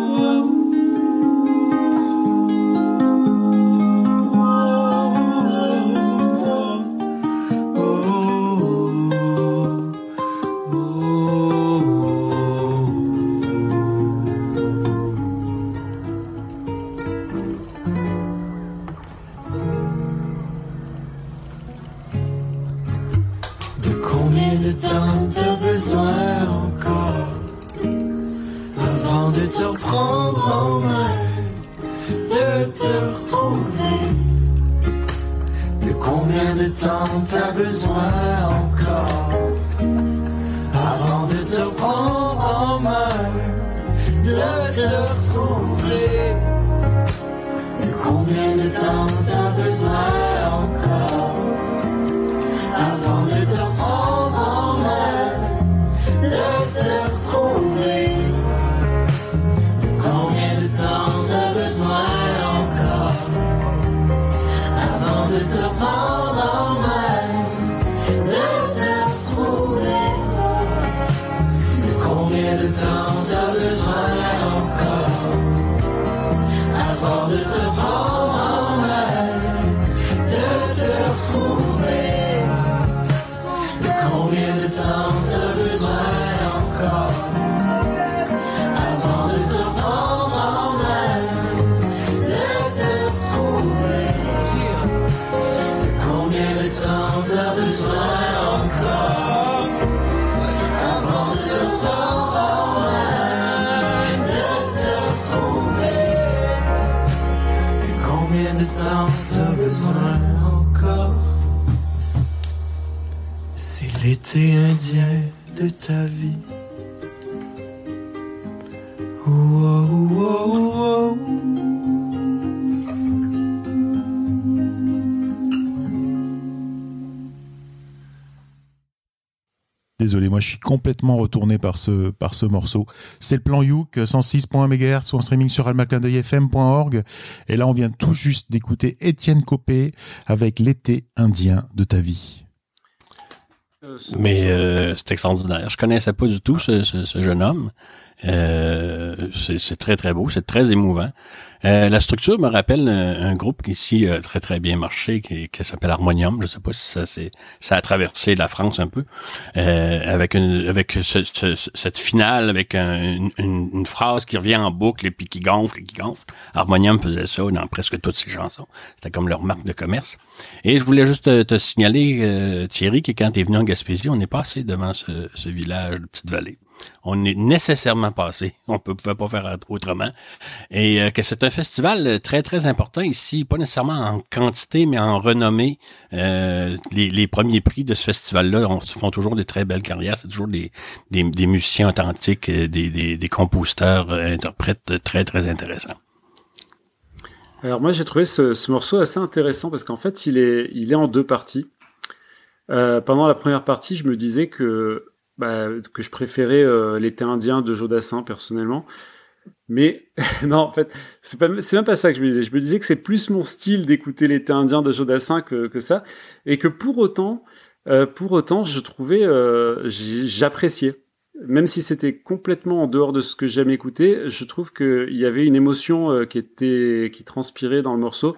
complètement retourné par ce, par ce morceau. C'est le plan Youk, 106.1 MHz ou en streaming sur almaclindeuilfm.org. Et là, on vient tout juste d'écouter Étienne Copé avec l'été indien de ta vie. Mais euh, c'est extraordinaire. Je connaissais pas du tout ce- ce jeune homme. Euh, c'est très très beau, c'est très émouvant. Euh, la structure me rappelle un, un groupe qui ici a très très bien marché, qui, qui s'appelle Harmonium. Je sais pas si ça ça a traversé la France un peu, euh, avec une avec ce- ce- cette finale avec un- une, une- une phrase qui revient en boucle et puis qui gonfle et qui gonfle. Harmonium faisait ça dans presque toutes ses chansons. C'était comme leur marque de commerce. Et je voulais juste te, te signaler, euh, Thierry, que quand tu es venu en Gaspésie, on est passé devant ce, ce village de Petite-Vallée. On est nécessairement passé. On peut pouvait pas faire autrement. Et euh, que c'est un festival très, très important ici, pas nécessairement en quantité, mais en renommée. Euh, les, premiers prix de ce festival-là on- font toujours des très belles carrières. C'est toujours des, musiciens authentiques, euh, des, des, des compositeurs, euh, interprètes très, très intéressants. Alors moi j'ai trouvé ce, ce morceau assez intéressant parce qu'en fait il est, en deux parties. Euh, pendant la première partie, je me disais que, bah, que je préférais euh, l'été indien de Jodassin personnellement. Mais non, en fait, c'est pas, même pas ça que je me disais. Je me disais que c'est plus mon style d'écouter l'été indien de Jodassin que, que ça, et que pour autant, euh, pour autant, je trouvais, euh, j'appréciais. Même si c'était complètement en dehors de ce que j'aime écouter, je trouve qu'il y avait une émotion euh, qui était, qui transpirait dans le morceau.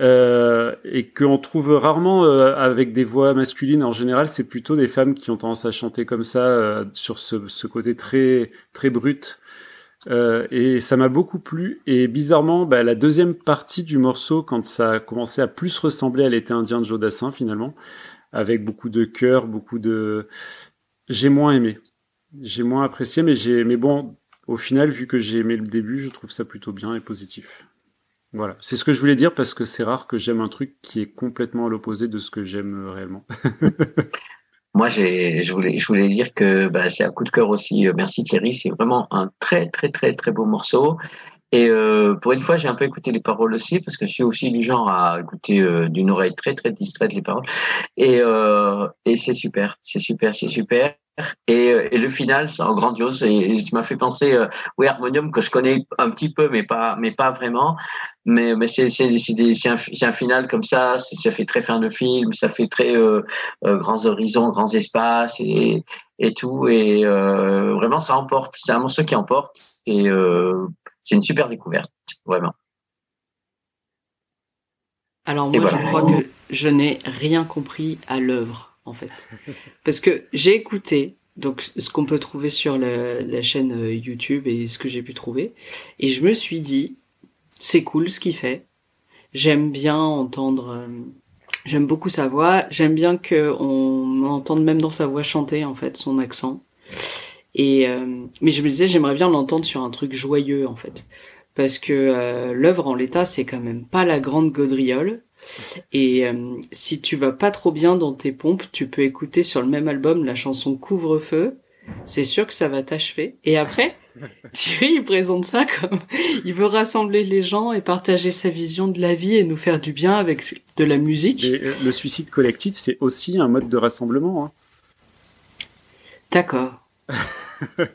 Euh, et qu'on trouve rarement euh, avec des voix masculines. En général, c'est plutôt des femmes qui ont tendance à chanter comme ça, euh, sur ce, ce côté très très brut. Euh, et ça m'a beaucoup plu. Et bizarrement, bah, la deuxième partie du morceau, quand ça a commencé à plus ressembler à l'été indien de Jodassin, finalement, avec beaucoup de cœur, beaucoup de, j'ai moins aimé. J'ai moins apprécié, mais j'ai, mais bon, au final, vu que j'ai aimé le début, je trouve ça plutôt bien et positif. Voilà, c'est ce que je voulais dire parce que c'est rare que j'aime un truc qui est complètement à l'opposé de ce que j'aime euh, réellement. Moi, j'ai, je voulais, je voulais dire que bah, c'est un coup de cœur aussi. Euh, Merci Thierry, c'est vraiment un très très très très beau morceau. Et euh, pour une fois, j'ai un peu écouté les paroles aussi parce que je suis aussi du genre à écouter euh, d'une oreille très très distraite les paroles. Et euh, et c'est super, c'est super, c'est super. Et, euh, et le final, c'est grandiose. Et, et m'a fait penser, euh, oui, Harmonium que je connais un petit peu, mais pas, mais pas vraiment. Mais, mais c'est, un, un final comme ça. Ça fait très fin de film. Ça fait très euh, euh, grands horizons, grands espaces et, et tout. Et euh, vraiment, ça emporte. C'est un morceau qui emporte. Et euh, c'est une super découverte, vraiment. Alors moi, voilà. je crois que je n'ai rien compris à l'œuvre, en fait. Parce que j'ai écouté donc ce qu'on peut trouver sur la, la chaîne euh, YouTube et ce que j'ai pu trouver, et je me suis dit, c'est cool ce qu'il fait. J'aime bien entendre, euh, j'aime beaucoup sa voix. J'aime bien que on entende même dans sa voix chanter en fait son accent. Et euh, mais je me disais, j'aimerais bien l'entendre sur un truc joyeux en fait. Parce que euh, l'œuvre en l'état c'est quand même pas la grande gaudriole. Et euh, si tu vas pas trop bien dans tes pompes tu peux écouter sur le même album la chanson Couvre-feu. C'est sûr que ça va t'achever. Et après Thierry il présente ça comme il veut rassembler les gens et partager sa vision de la vie et nous faire du bien avec de la musique. Et le suicide collectif, c'est aussi un mode de rassemblement. hein. d'accord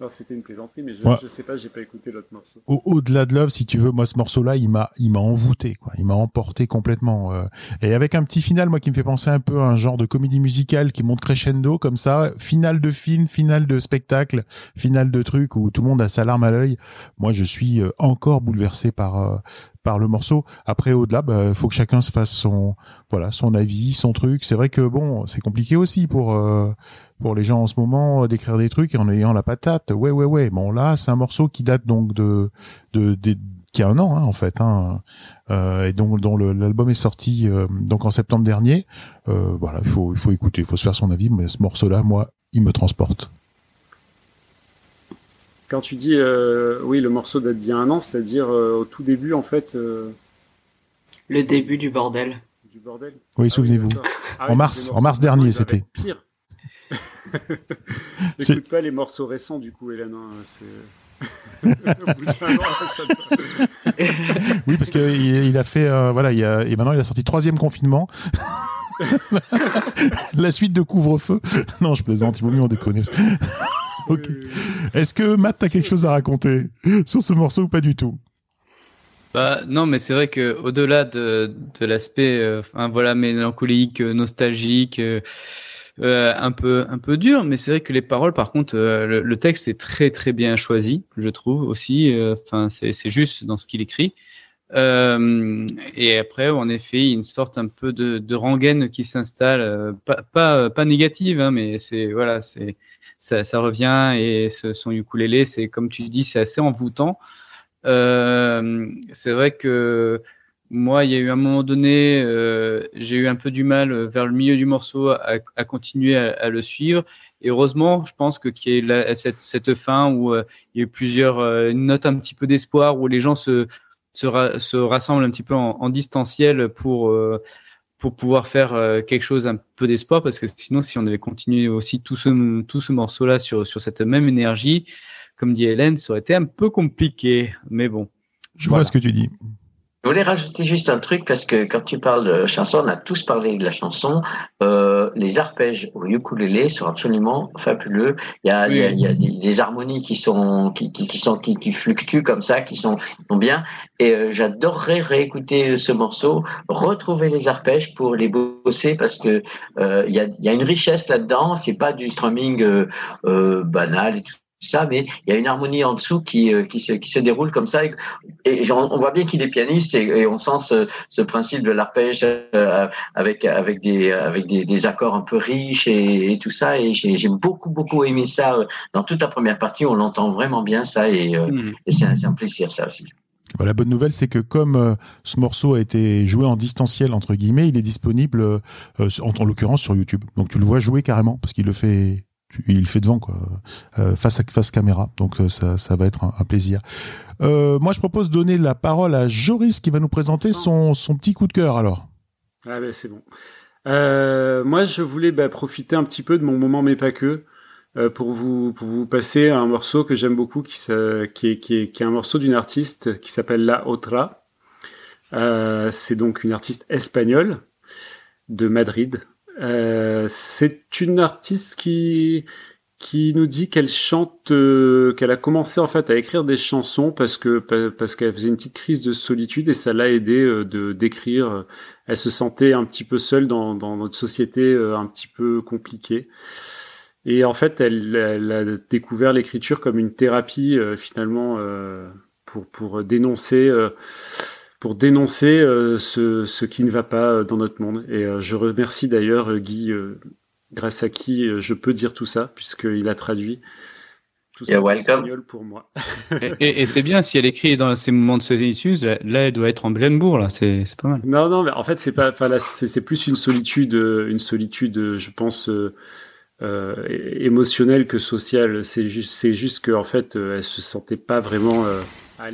Non, c'était une plaisanterie, mais je, Ouais. je sais pas, j'ai pas écouté l'autre morceau. Au- Au-delà de Love, si tu veux, moi ce morceau-là, il m'a, il m'a envoûté, quoi. Il m'a emporté complètement. euh. Et avec un petit final, moi, qui me fait penser un peu à un genre de comédie musicale qui monte crescendo comme ça, finale de film, finale de spectacle, finale de truc où tout le monde a sa larme à l'œil. Moi, je suis euh, encore bouleversé par euh, par le morceau. Après, au-delà, bah, faut que chacun se fasse son, voilà, son avis, son truc. C'est vrai que bon, c'est compliqué aussi pour euh, pour les gens en ce moment euh, d'écrire des trucs en ayant la patate. Ouais, ouais, ouais. Bon, là, c'est un morceau qui date donc de de, de- qui a un an hein, en fait, hein, euh, et dont, dont l'album est sorti donc en septembre dernier. Voilà, il faut il faut écouter, il faut se faire son avis. Mais ce morceau-là, moi, il me transporte. Quand tu dis, euh, oui, le morceau date d'il y a un an, c'est-à-dire euh, au tout début, en fait, euh, Le début du bordel. du bordel. Oui, souvenez-vous. d'accord. Ah En oui, mars- en mars dernier, c'était. Pire. N'écoute pas les morceaux récents, du coup, Hélène. hein, Oui, parce qu'il il a fait, euh, voilà, il y a, et maintenant il a sorti troisième confinement. La suite de couvre-feu. Non, je plaisante, il vaut mieux en déconner. Ok. Est-ce que Matt, t'as quelque chose à raconter sur ce morceau ou pas du tout? Bah, non, mais c'est vrai que au-delà de, de l'aspect, euh, enfin, voilà, mélancolique, euh, nostalgique, euh, euh, un peu, un peu dur, mais c'est vrai que les paroles, par contre, euh, le, le texte est très, très bien choisi, je trouve aussi. euh, Enfin, c'est, c'est juste dans ce qu'il écrit. Euh, et après, en effet, il y a une sorte un peu de, de rengaine qui s'installe, euh, pas, pas, pas négative, hein, mais c'est voilà, c'est ça, revient et ce, son ukulélé, c'est comme tu dis, c'est assez envoûtant. Euh, c'est vrai que moi, il y a eu un moment donné, euh, j'ai eu un peu du mal vers le milieu du morceau à, continuer à, le suivre. Et heureusement, je pense que qu'il y ait la- cette, cette fin où euh, il y a eu plusieurs notes un petit peu d'espoir, où les gens se, se, ra- se rassemblent un petit peu en, distanciel pour pour pouvoir faire euh, quelque chose un peu d'espoir, parce que sinon, si on avait continué aussi tout ce tout ce morceau-là sur sur cette même énergie, comme dit Hélène, ça aurait été un peu compliqué. Mais bon. Je vois ce que tu dis. Je voulais rajouter juste un truc parce que quand tu parles de chanson, on a tous parlé de la chanson. Euh, les arpèges au ukulélé sont absolument fabuleux. Il y a, il y a, il y a des, des harmonies qui sont qui, qui, qui sont qui, qui fluctuent comme ça, qui sont, bien. Et euh, j'adorerais réécouter ce morceau, retrouver les arpèges pour les bosser parce que euh, il y a, il y a une richesse là-dedans. C'est pas du strumming banal et tout ça, mais il y a une harmonie en dessous qui, euh, qui, se, qui se déroule comme ça. Et, et on, on voit bien qu'il est pianiste et, et on sent ce, ce principe de l'arpège euh, avec, avec, des, avec des, des accords un peu riches et, et tout ça. Et j'ai j'ai beaucoup, beaucoup aimé ça. euh, Dans toute la première partie, on l'entend vraiment bien ça et, euh, et c'est un, c'est un plaisir ça aussi. Bah, La bonne nouvelle, c'est que comme ce morceau a été joué en distanciel entre guillemets, il est disponible en, en l'occurrence sur YouTube. Donc tu le vois jouer carrément parce qu'il le fait, il fait devant quoi, euh, face à face caméra. Donc euh, ça, ça va être un, un plaisir. Euh, moi, je propose de donner la parole à Joris qui va nous présenter son, son petit coup de cœur alors. Ah ben c'est bon. Euh, moi, je voulais bah, profiter un petit peu de mon moment, mais pas que, pour vous pour vous passer un morceau que j'aime beaucoup, qui, est, qui, est, qui est un morceau d'une artiste qui s'appelle La Otra. C'est donc une artiste espagnole de Madrid. Euh, c'est une artiste qui qui nous dit qu'elle chante, euh, qu'elle a commencé en fait à écrire des chansons parce que pa- parce qu'elle faisait une petite crise de solitude et ça l'a aidé euh, de d'écrire. Elle se sentait un petit peu seule dans dans notre société euh, un petit peu compliquée. Et en fait, elle, elle a découvert l'écriture comme une thérapie finalement pour pour dénoncer pour dénoncer euh, ce, ce qui ne va pas euh, dans notre monde. Et euh, je remercie d'ailleurs Guy, euh, grâce à qui je peux dire tout ça, puisqu'il a traduit tout ça en espagnol pour moi. Et, et- et c'est bien si elle écrit dans ces moments de solitude, là, elle doit être en Blembourg, là, c'est pas mal. Non, non, mais en fait, c'est pas, plus une solitude, une solitude, je pense, euh, euh, émotionnelle que sociale. C'est juste, c'est juste qu'en fait, euh, elle se sentait pas vraiment euh,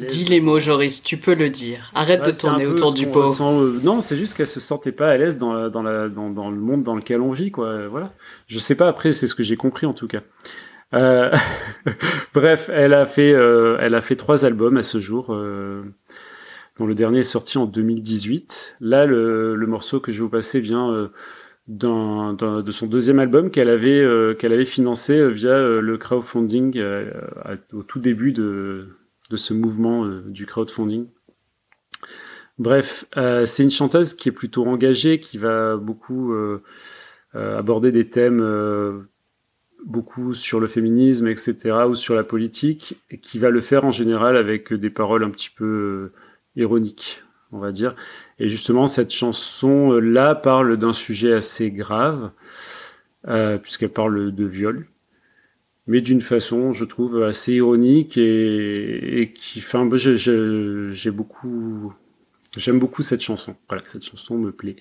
Dis les mots, Joris, tu peux le dire. Arrête de tourner autour du pot. Euh, non, c'est juste qu'elle se sentait pas à l'aise dans, le monde dans lequel on vit, quoi. Euh, voilà. Je sais pas, après, c'est ce que j'ai compris en tout cas. Euh, bref, elle a, fait, trois albums à ce jour, dont le dernier est sorti en 2018. Là, le, morceau que je vais vous passer vient. De son deuxième album qu'elle avait, qu'elle financé via le crowdfunding au tout début de, de ce mouvement euh, du crowdfunding. Bref, euh, c'est une chanteuse qui est plutôt engagée, qui va beaucoup euh, aborder des thèmes beaucoup sur le féminisme, etc., ou sur la politique, et qui va le faire en général avec des paroles un petit peu ironiques, on va dire. Et justement, cette chanson-là parle d'un sujet assez grave, puisqu'elle parle de viol, mais d'une façon, je trouve, assez ironique et, qui, enfin, j'ai beaucoup, j'aime beaucoup cette chanson. Voilà, cette chanson me plaît.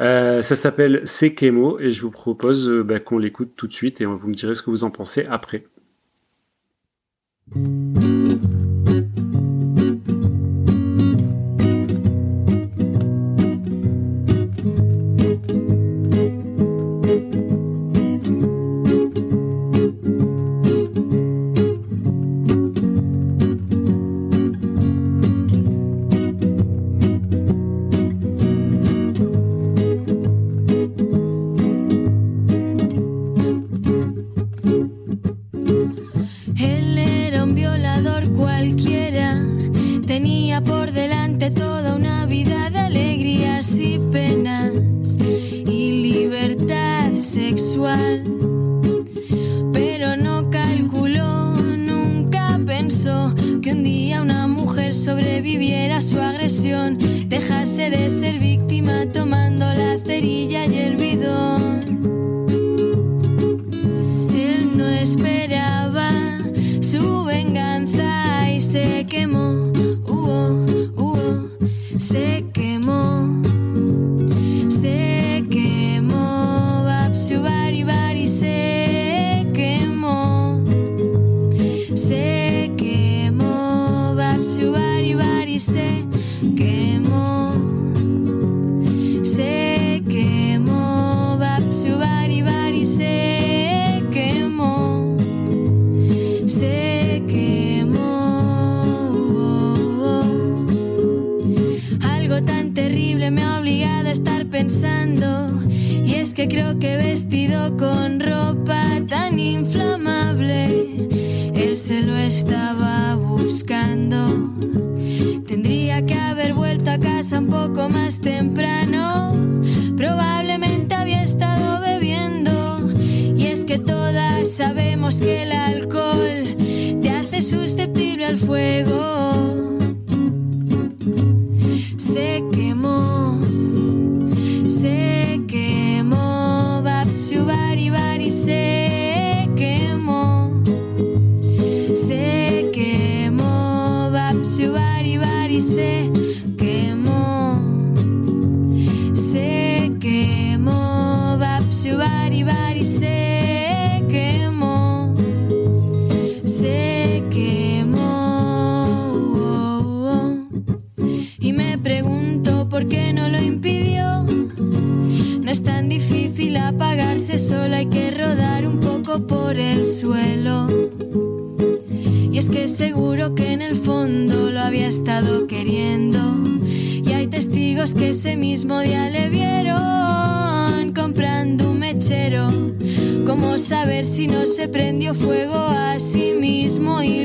Euh, ça s'appelle C'est Kemo et je vous propose euh, bah, qu'on l'écoute tout de suite et vous me direz ce que vous en pensez après. ese mismo día le vieron comprando un mechero. ¿Cómo saber si no se prendió fuego a sí mismo y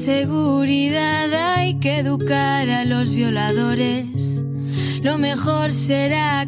seguridad hay que educar a los violadores. Lo mejor será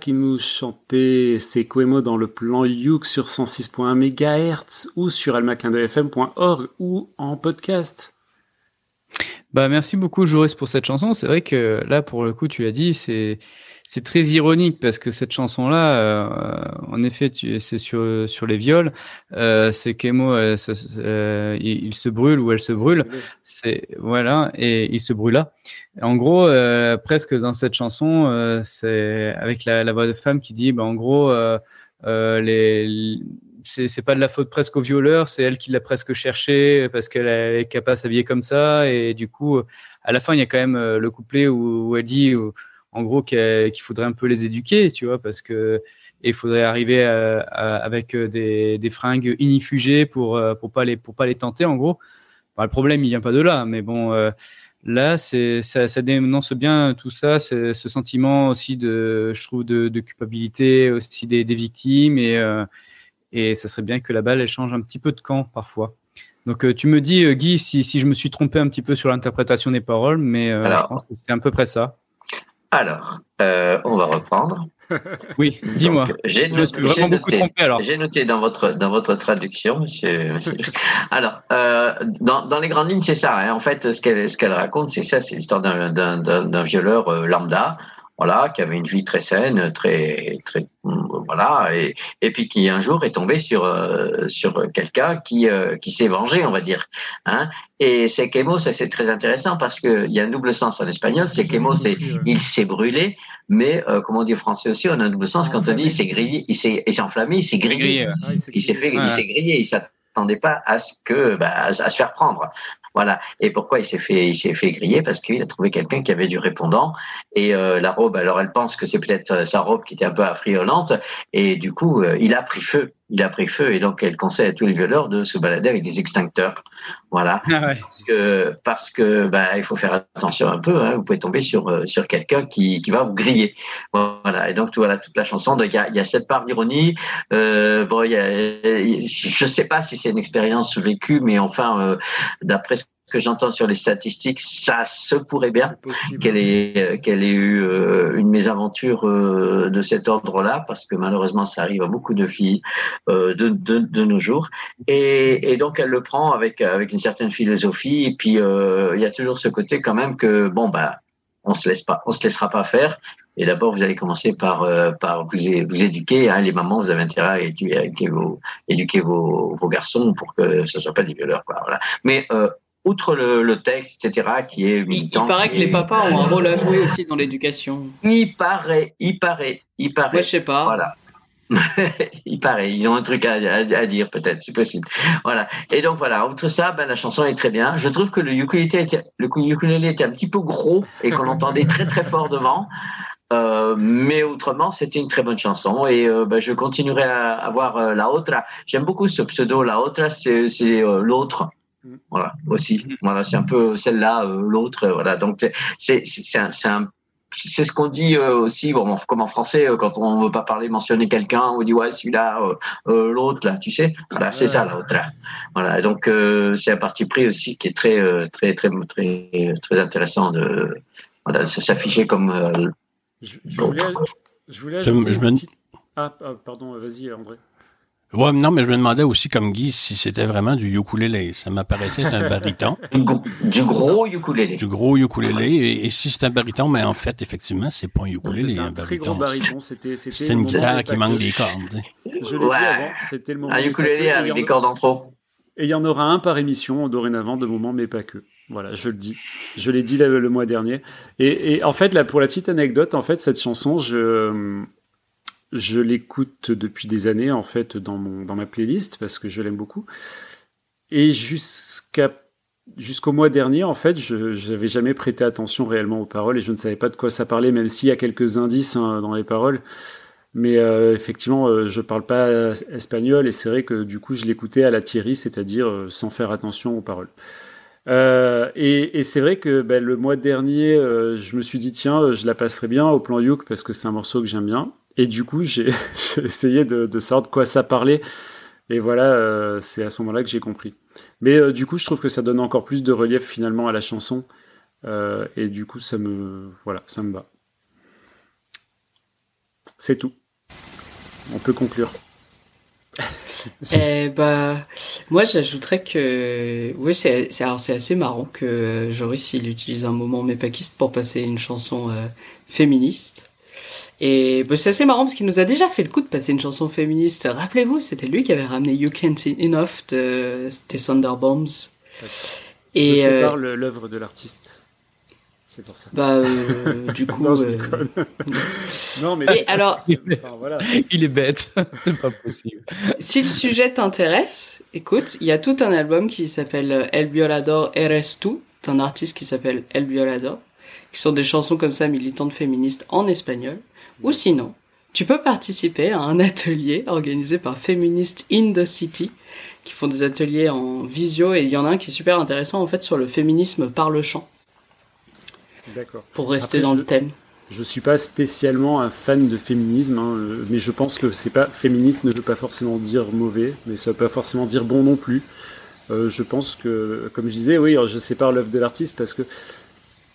Qui nous chantait Sequemo dans le plan Youk sur 106.1 MHz ou sur almaclindefm.org ou en podcast. Bah, merci beaucoup, Joris, pour cette chanson. C'est vrai que là, pour le coup, tu l'as dit, c'est c'est très ironique parce que cette chanson-là, euh, en effet, c'est sur sur les viols. Euh, c'est Kemo, euh, euh, il, il se brûle ou elle se brûle. C'est voilà, et il se brûle là. En gros, euh, presque dans cette chanson, euh, c'est avec la, la voix de femme qui dit, bah, en gros, euh, euh, les c'est pas de la faute presque au violeur, c'est elle qui l'a presque cherché parce qu'elle est capable de s'habiller comme ça et du coup, à la fin, il y a quand même le couplet où, où elle dit, où- en gros, qu'il faudrait un peu les éduquer, tu vois, parce que il faudrait arriver à- à- avec euh, des, des fringues inifugées pour euh, pour pas les pour pas les tenter, en gros. Bah, le problème, il vient pas de là, mais bon. euh, Là, c'est ça, ça dénonce bien tout ça, c'est ce sentiment aussi de, je trouve, de, de culpabilité aussi des, des victimes et euh, et ça serait bien que la balle elle change un petit peu de camp parfois. Donc tu me dis Guy si, si je me suis trompé un petit peu sur l'interprétation des paroles, mais euh, Alors. je pense que c'était à peu près ça. Alors, euh, on va reprendre. Oui, dis-moi. J'ai noté- dans votre dans votre traduction, monsieur. monsieur. Alors, euh, dans, dans les grandes lignes, c'est ça. hein. En fait, ce qu'elle ce qu'elle raconte, c'est ça, c'est l'histoire d'un violeur euh, lambda, voilà, qui avait une vie très saine, très très voilà, et et puis qui un jour est tombé sur euh, sur quelqu'un qui euh, qui s'est vengé, on va dire. Hein. Et Sekemo, ça c'est très intéressant parce que il y a un double sens en espagnol. Sekemo, c'est il s'est brûlé, mais euh, comme on dit en français aussi, on a un double sens quand on dit il s'est grillé, il s'est il s'est enflammé, il s'est grillé. Ah, il s'est fait, il s'est grillé, il s'attendait pas à ce que, bah, à, à se faire prendre. Voilà. Et pourquoi il s'est fait, il s'est fait griller? Parce qu'il a trouvé quelqu'un qui avait du répondant et euh, la robe. Alors elle pense que c'est peut-être euh, sa robe qui était un peu affriolante et du coup euh, il a pris feu. Il a pris feu et donc elle conseille à tous les violeurs de se balader avec des extincteurs. Voilà Ah ouais. parce que parce que bah il faut faire attention un peu. Hein, vous pouvez tomber sur euh, sur quelqu'un qui qui va vous griller. Voilà. Et donc tout, voilà toute la chanson. Donc il y a, il y a cette part d'ironie. Euh, bon, y a, je sais pas si c'est une expérience vécue, mais enfin euh, d'après ce que j'entends sur les statistiques, ça se pourrait bien qu'elle ait euh, qu'elle ait eu euh, une mésaventure euh, de cet ordre-là, parce que malheureusement ça arrive à beaucoup de filles de, de, de nos jours. Et, et donc elle le prend avec avec une certaine philosophie. Et puis euh, il y a toujours ce côté quand même que bon bah on se laisse pas, on se laissera pas faire. Et d'abord vous allez commencer par euh, par vous vous éduquer. Hein, les mamans, vous avez intérêt à éduquer, à éduquer vos éduquer vos, vos garçons pour que ce soit pas des violeurs. Quoi, voilà. Mais euh, outre le, le texte, etc., qui est Il, il militant, paraît que les papas ont un rôle à jouer aussi dans l'éducation. il paraît, il paraît, il paraît. Moi, je sais pas. Voilà. il paraît, ils ont un truc à, à- à dire peut-être, c'est possible. Voilà. Et donc voilà, outre ça, ben, la chanson est très bien. Je trouve que le ukulélé était, le ukulélé était un petit peu gros et qu'on entendait très très fort devant. Euh, mais autrement, c'était une très bonne chanson et euh, ben, je continuerai à avoir euh, la autre. J'aime beaucoup ce pseudo. La autre, c'est l'autre. Voilà aussi. Voilà, c'est un peu celle-là, euh, l'autre. euh, Voilà. Donc c'est c'est c'est un, c'est un c'est ce qu'on dit euh, aussi, bon, comme en français, euh, quand on veut pas parler, mentionner quelqu'un, on dit ouais celui-là, euh, euh, l'autre là, tu sais, voilà, c'est ça l'autre là. Voilà, donc euh, c'est un parti pris aussi qui est très euh, très très très très intéressant de voilà, de s'afficher comme euh, Je, je voulais, je voulais ajouter je une me- petite- Ah, ah, pardon, vas-y André. Ouais, non, mais je me demandais aussi, comme Guy, si c'était vraiment du ukulélé. Ça m'apparaissait être un baryton. du, gros- du gros ukulélé. Du gros ukulélé. Et, et si c'est un baryton, mais en fait, effectivement, c'est pas un ukulélé, un un très gros baryton. baryton. C'était une moment guitare qui manque des cordes. Je l'ai Ouais. dit avant, c'était le moment. Un ukulélé avec des en- cordes en trop. Et il y en aura un par émission dorénavant de moment, mais pas que. Voilà, je le dis. Je l'ai dit le, le mois dernier. Et, et en fait, là, pour la petite anecdote, en fait, cette chanson, je, je l'écoute depuis des années, en fait, dans, mon, dans ma playlist, parce que je l'aime beaucoup. Et jusqu'à jusqu'au mois dernier, en fait, je n'avais jamais prêté attention réellement aux paroles et je ne savais pas de quoi ça parlait, même s'il y a quelques indices hein, dans les paroles. Mais euh, effectivement, euh, je parle pas espagnol et c'est vrai que du coup, je l'écoutais à la Thierry, c'est-à-dire euh, sans faire attention aux paroles. Et, et c'est vrai que ben, le mois dernier, je me suis dit tiens, je la passerai bien au plan Youk parce que c'est un morceau que j'aime bien. Et du coup, j'ai essayé de, savoir de quoi ça parlait. Et voilà, euh, c'est à ce moment-là que j'ai compris. Mais euh, du coup, je trouve que ça donne encore plus de relief finalement à la chanson. Euh, et du coup, ça me, voilà, ça me va. C'est tout. On peut conclure. Eh bah, moi j'ajouterais que oui c'est assez marrant que Joris il utilise un moment mépakiste pour passer une chanson féministe. Et bah, c'est assez marrant parce qu'il nous a déjà fait le coup de passer une chanson féministe. Rappelez-vous, c'était lui qui avait ramené You Can't Enough de, des Thunderbombs. Et Et je euh, sépare le- l'œuvre de l'artiste. C'est pour ça. bah euh, du coup Non, je euh, non, mais. Mais alors- Enfin, voilà. Il est bête, c'est pas possible. Si le sujet t'intéresse, écoute, il y a tout un album qui s'appelle euh, El Violador Eres Tu, d'un artiste qui s'appelle El Violador, qui sont des chansons comme ça militantes féministes en espagnol. Ou sinon, tu peux participer à un atelier organisé par Feminist in the City, qui font des ateliers en visio, et il y en a un qui est super intéressant en fait sur le féminisme par le chant, D'accord. pour rester Après, dans je- le thème. Je suis pas spécialement un fan de féminisme, hein, euh, mais je pense que c'est pas féministe ne veut pas forcément dire mauvais, mais ça veut pas forcément dire bon non plus. Euh, je pense que, comme je disais, oui, je sépare l'œuvre de l'artiste parce que,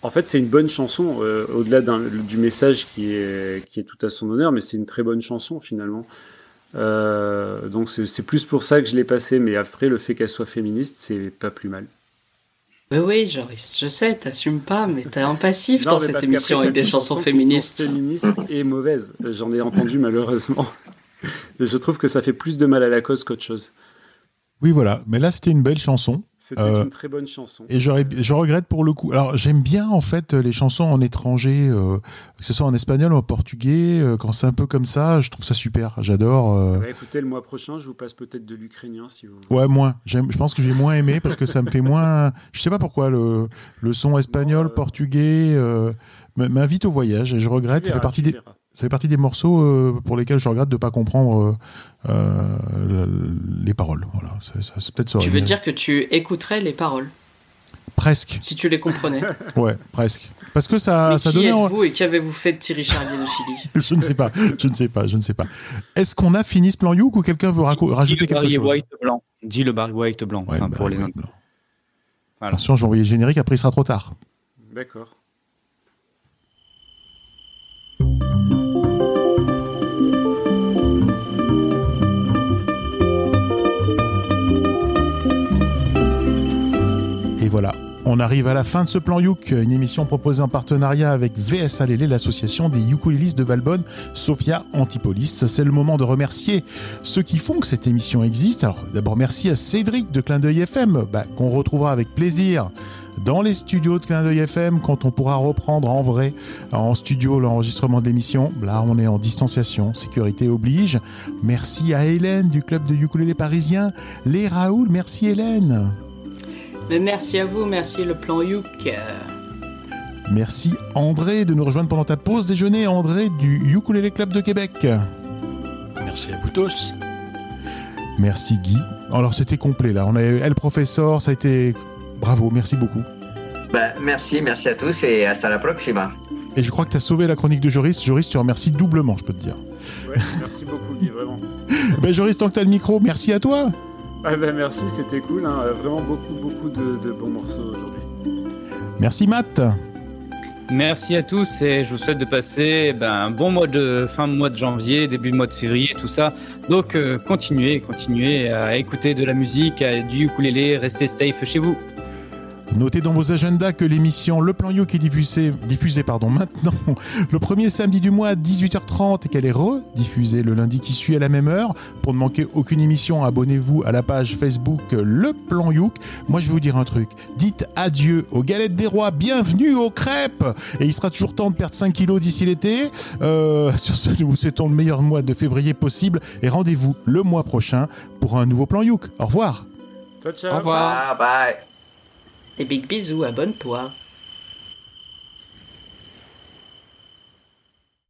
en fait, c'est une bonne chanson euh, au-delà du message qui est qui est tout à son honneur, mais c'est une très bonne chanson finalement. Euh, donc c'est plus pour ça que je l'ai passée, mais après le fait qu'elle soit féministe, c'est pas plus mal. Oui, oui, Joris, je sais, t'assumes pas, mais t'es un passif Non, dans cette émission avec des chansons féministes. féministes et mauvaises. J'en ai entendu malheureusement. Je trouve que ça fait plus de mal à la cause qu'autre chose. Oui, voilà. Mais là, c'était une belle chanson. C'était Euh, une très bonne chanson. Et je regrette pour le coup. Alors j'aime bien en fait les chansons en étranger, euh, que ce soit en espagnol ou en portugais. euh, quand c'est un peu comme ça, je trouve ça super. J'adore. euh. Bah, écoutez, le mois prochain, je vous passe peut-être de l'ukrainien si vous voulez. Ouais, moins. Je pense que j'ai moins aimé parce que ça me fait moins. Je sais pas pourquoi le, le son espagnol, portugais m'invite au voyage et je regrette. Ça fait partie des. verras. Ça fait partie des morceaux euh, pour lesquels je regrette de pas comprendre euh, euh, le- les paroles. Voilà, c'est ça- c'est peut-être ça. Tu veux dire que tu écouterais les paroles? Presque. si tu les comprenais Ouais, presque. Parce que ça, Mais ça qui donnait. en- êtes-vous et qu'avez-vous fait de Thierry Charlier de Chili? Je ne sais pas, je ne sais pas, je ne sais pas. Est-ce qu'on a fini ce plan Youk ou quelqu'un veut raco- Dis rajouter le quelque Barry chose? White blanc. Dis le Barry White blanc. Ouais, enfin, le pour les blanc. Attention, je vais envoyer le générique, après il sera trop tard. D'accord. Et voilà, on arrive à la fin de ce plan Youk, une émission proposée en partenariat avec VSA Lélé, l'association des ukulélistes de Valbonne, Sophia Antipolis. C'est le moment de remercier ceux qui font que cette émission existe. Alors d'abord merci à Cédric de Clin d'œil FM, bah, qu'on retrouvera avec plaisir dans les studios de Clin d'œil FM quand on pourra reprendre en vrai, en studio, l'enregistrement de l'émission. Là, on est en distanciation, sécurité oblige. Merci à Hélène du club de ukulélé parisien. Les Raoul, merci Hélène. Mais merci à vous, merci le plan Youk. Merci André de nous rejoindre pendant ta pause déjeuner, André du Ukulele Club de Québec. Merci à vous tous. Merci Guy. Alors c'était complet là, on a eu El Professeur, ça a été bravo, merci beaucoup. Ben, merci, merci à tous et hasta la próxima. Et je crois que tu as sauvé la chronique de Joris. Joris, tu remercies doublement, je peux te dire. Ouais, merci beaucoup, Guy, vraiment. ben Joris, tant que tu as le micro, merci à toi. Ah ben merci, c'était cool. hein. Vraiment beaucoup, beaucoup de, de bons morceaux aujourd'hui. Merci Matt. Merci à tous et je vous souhaite de passer ben, un bon mois de fin de mois de janvier, début de mois de février, tout ça. Donc euh, continuez, continuez à écouter de la musique, à du ukulélé, restez safe chez vous. Notez dans vos agendas que l'émission Le Plan Youk est diffusée, diffusée pardon, maintenant le premier samedi du mois à 18h30 et qu'elle est rediffusée le lundi qui suit à la même heure. Pour ne manquer aucune émission, abonnez-vous à la page Facebook Le Plan Youk. Moi, je vais vous dire un truc. Dites adieu aux galettes des rois, bienvenue aux crêpes. Et il sera toujours temps de perdre 5 kilos d'ici l'été. Euh, sur ce, nous vous souhaitons le meilleur mois de février possible et rendez-vous le mois prochain pour un nouveau Plan Youk. Au revoir. Ciao, ciao. Au revoir. Bye bye. Des big bisous, abonne-toi.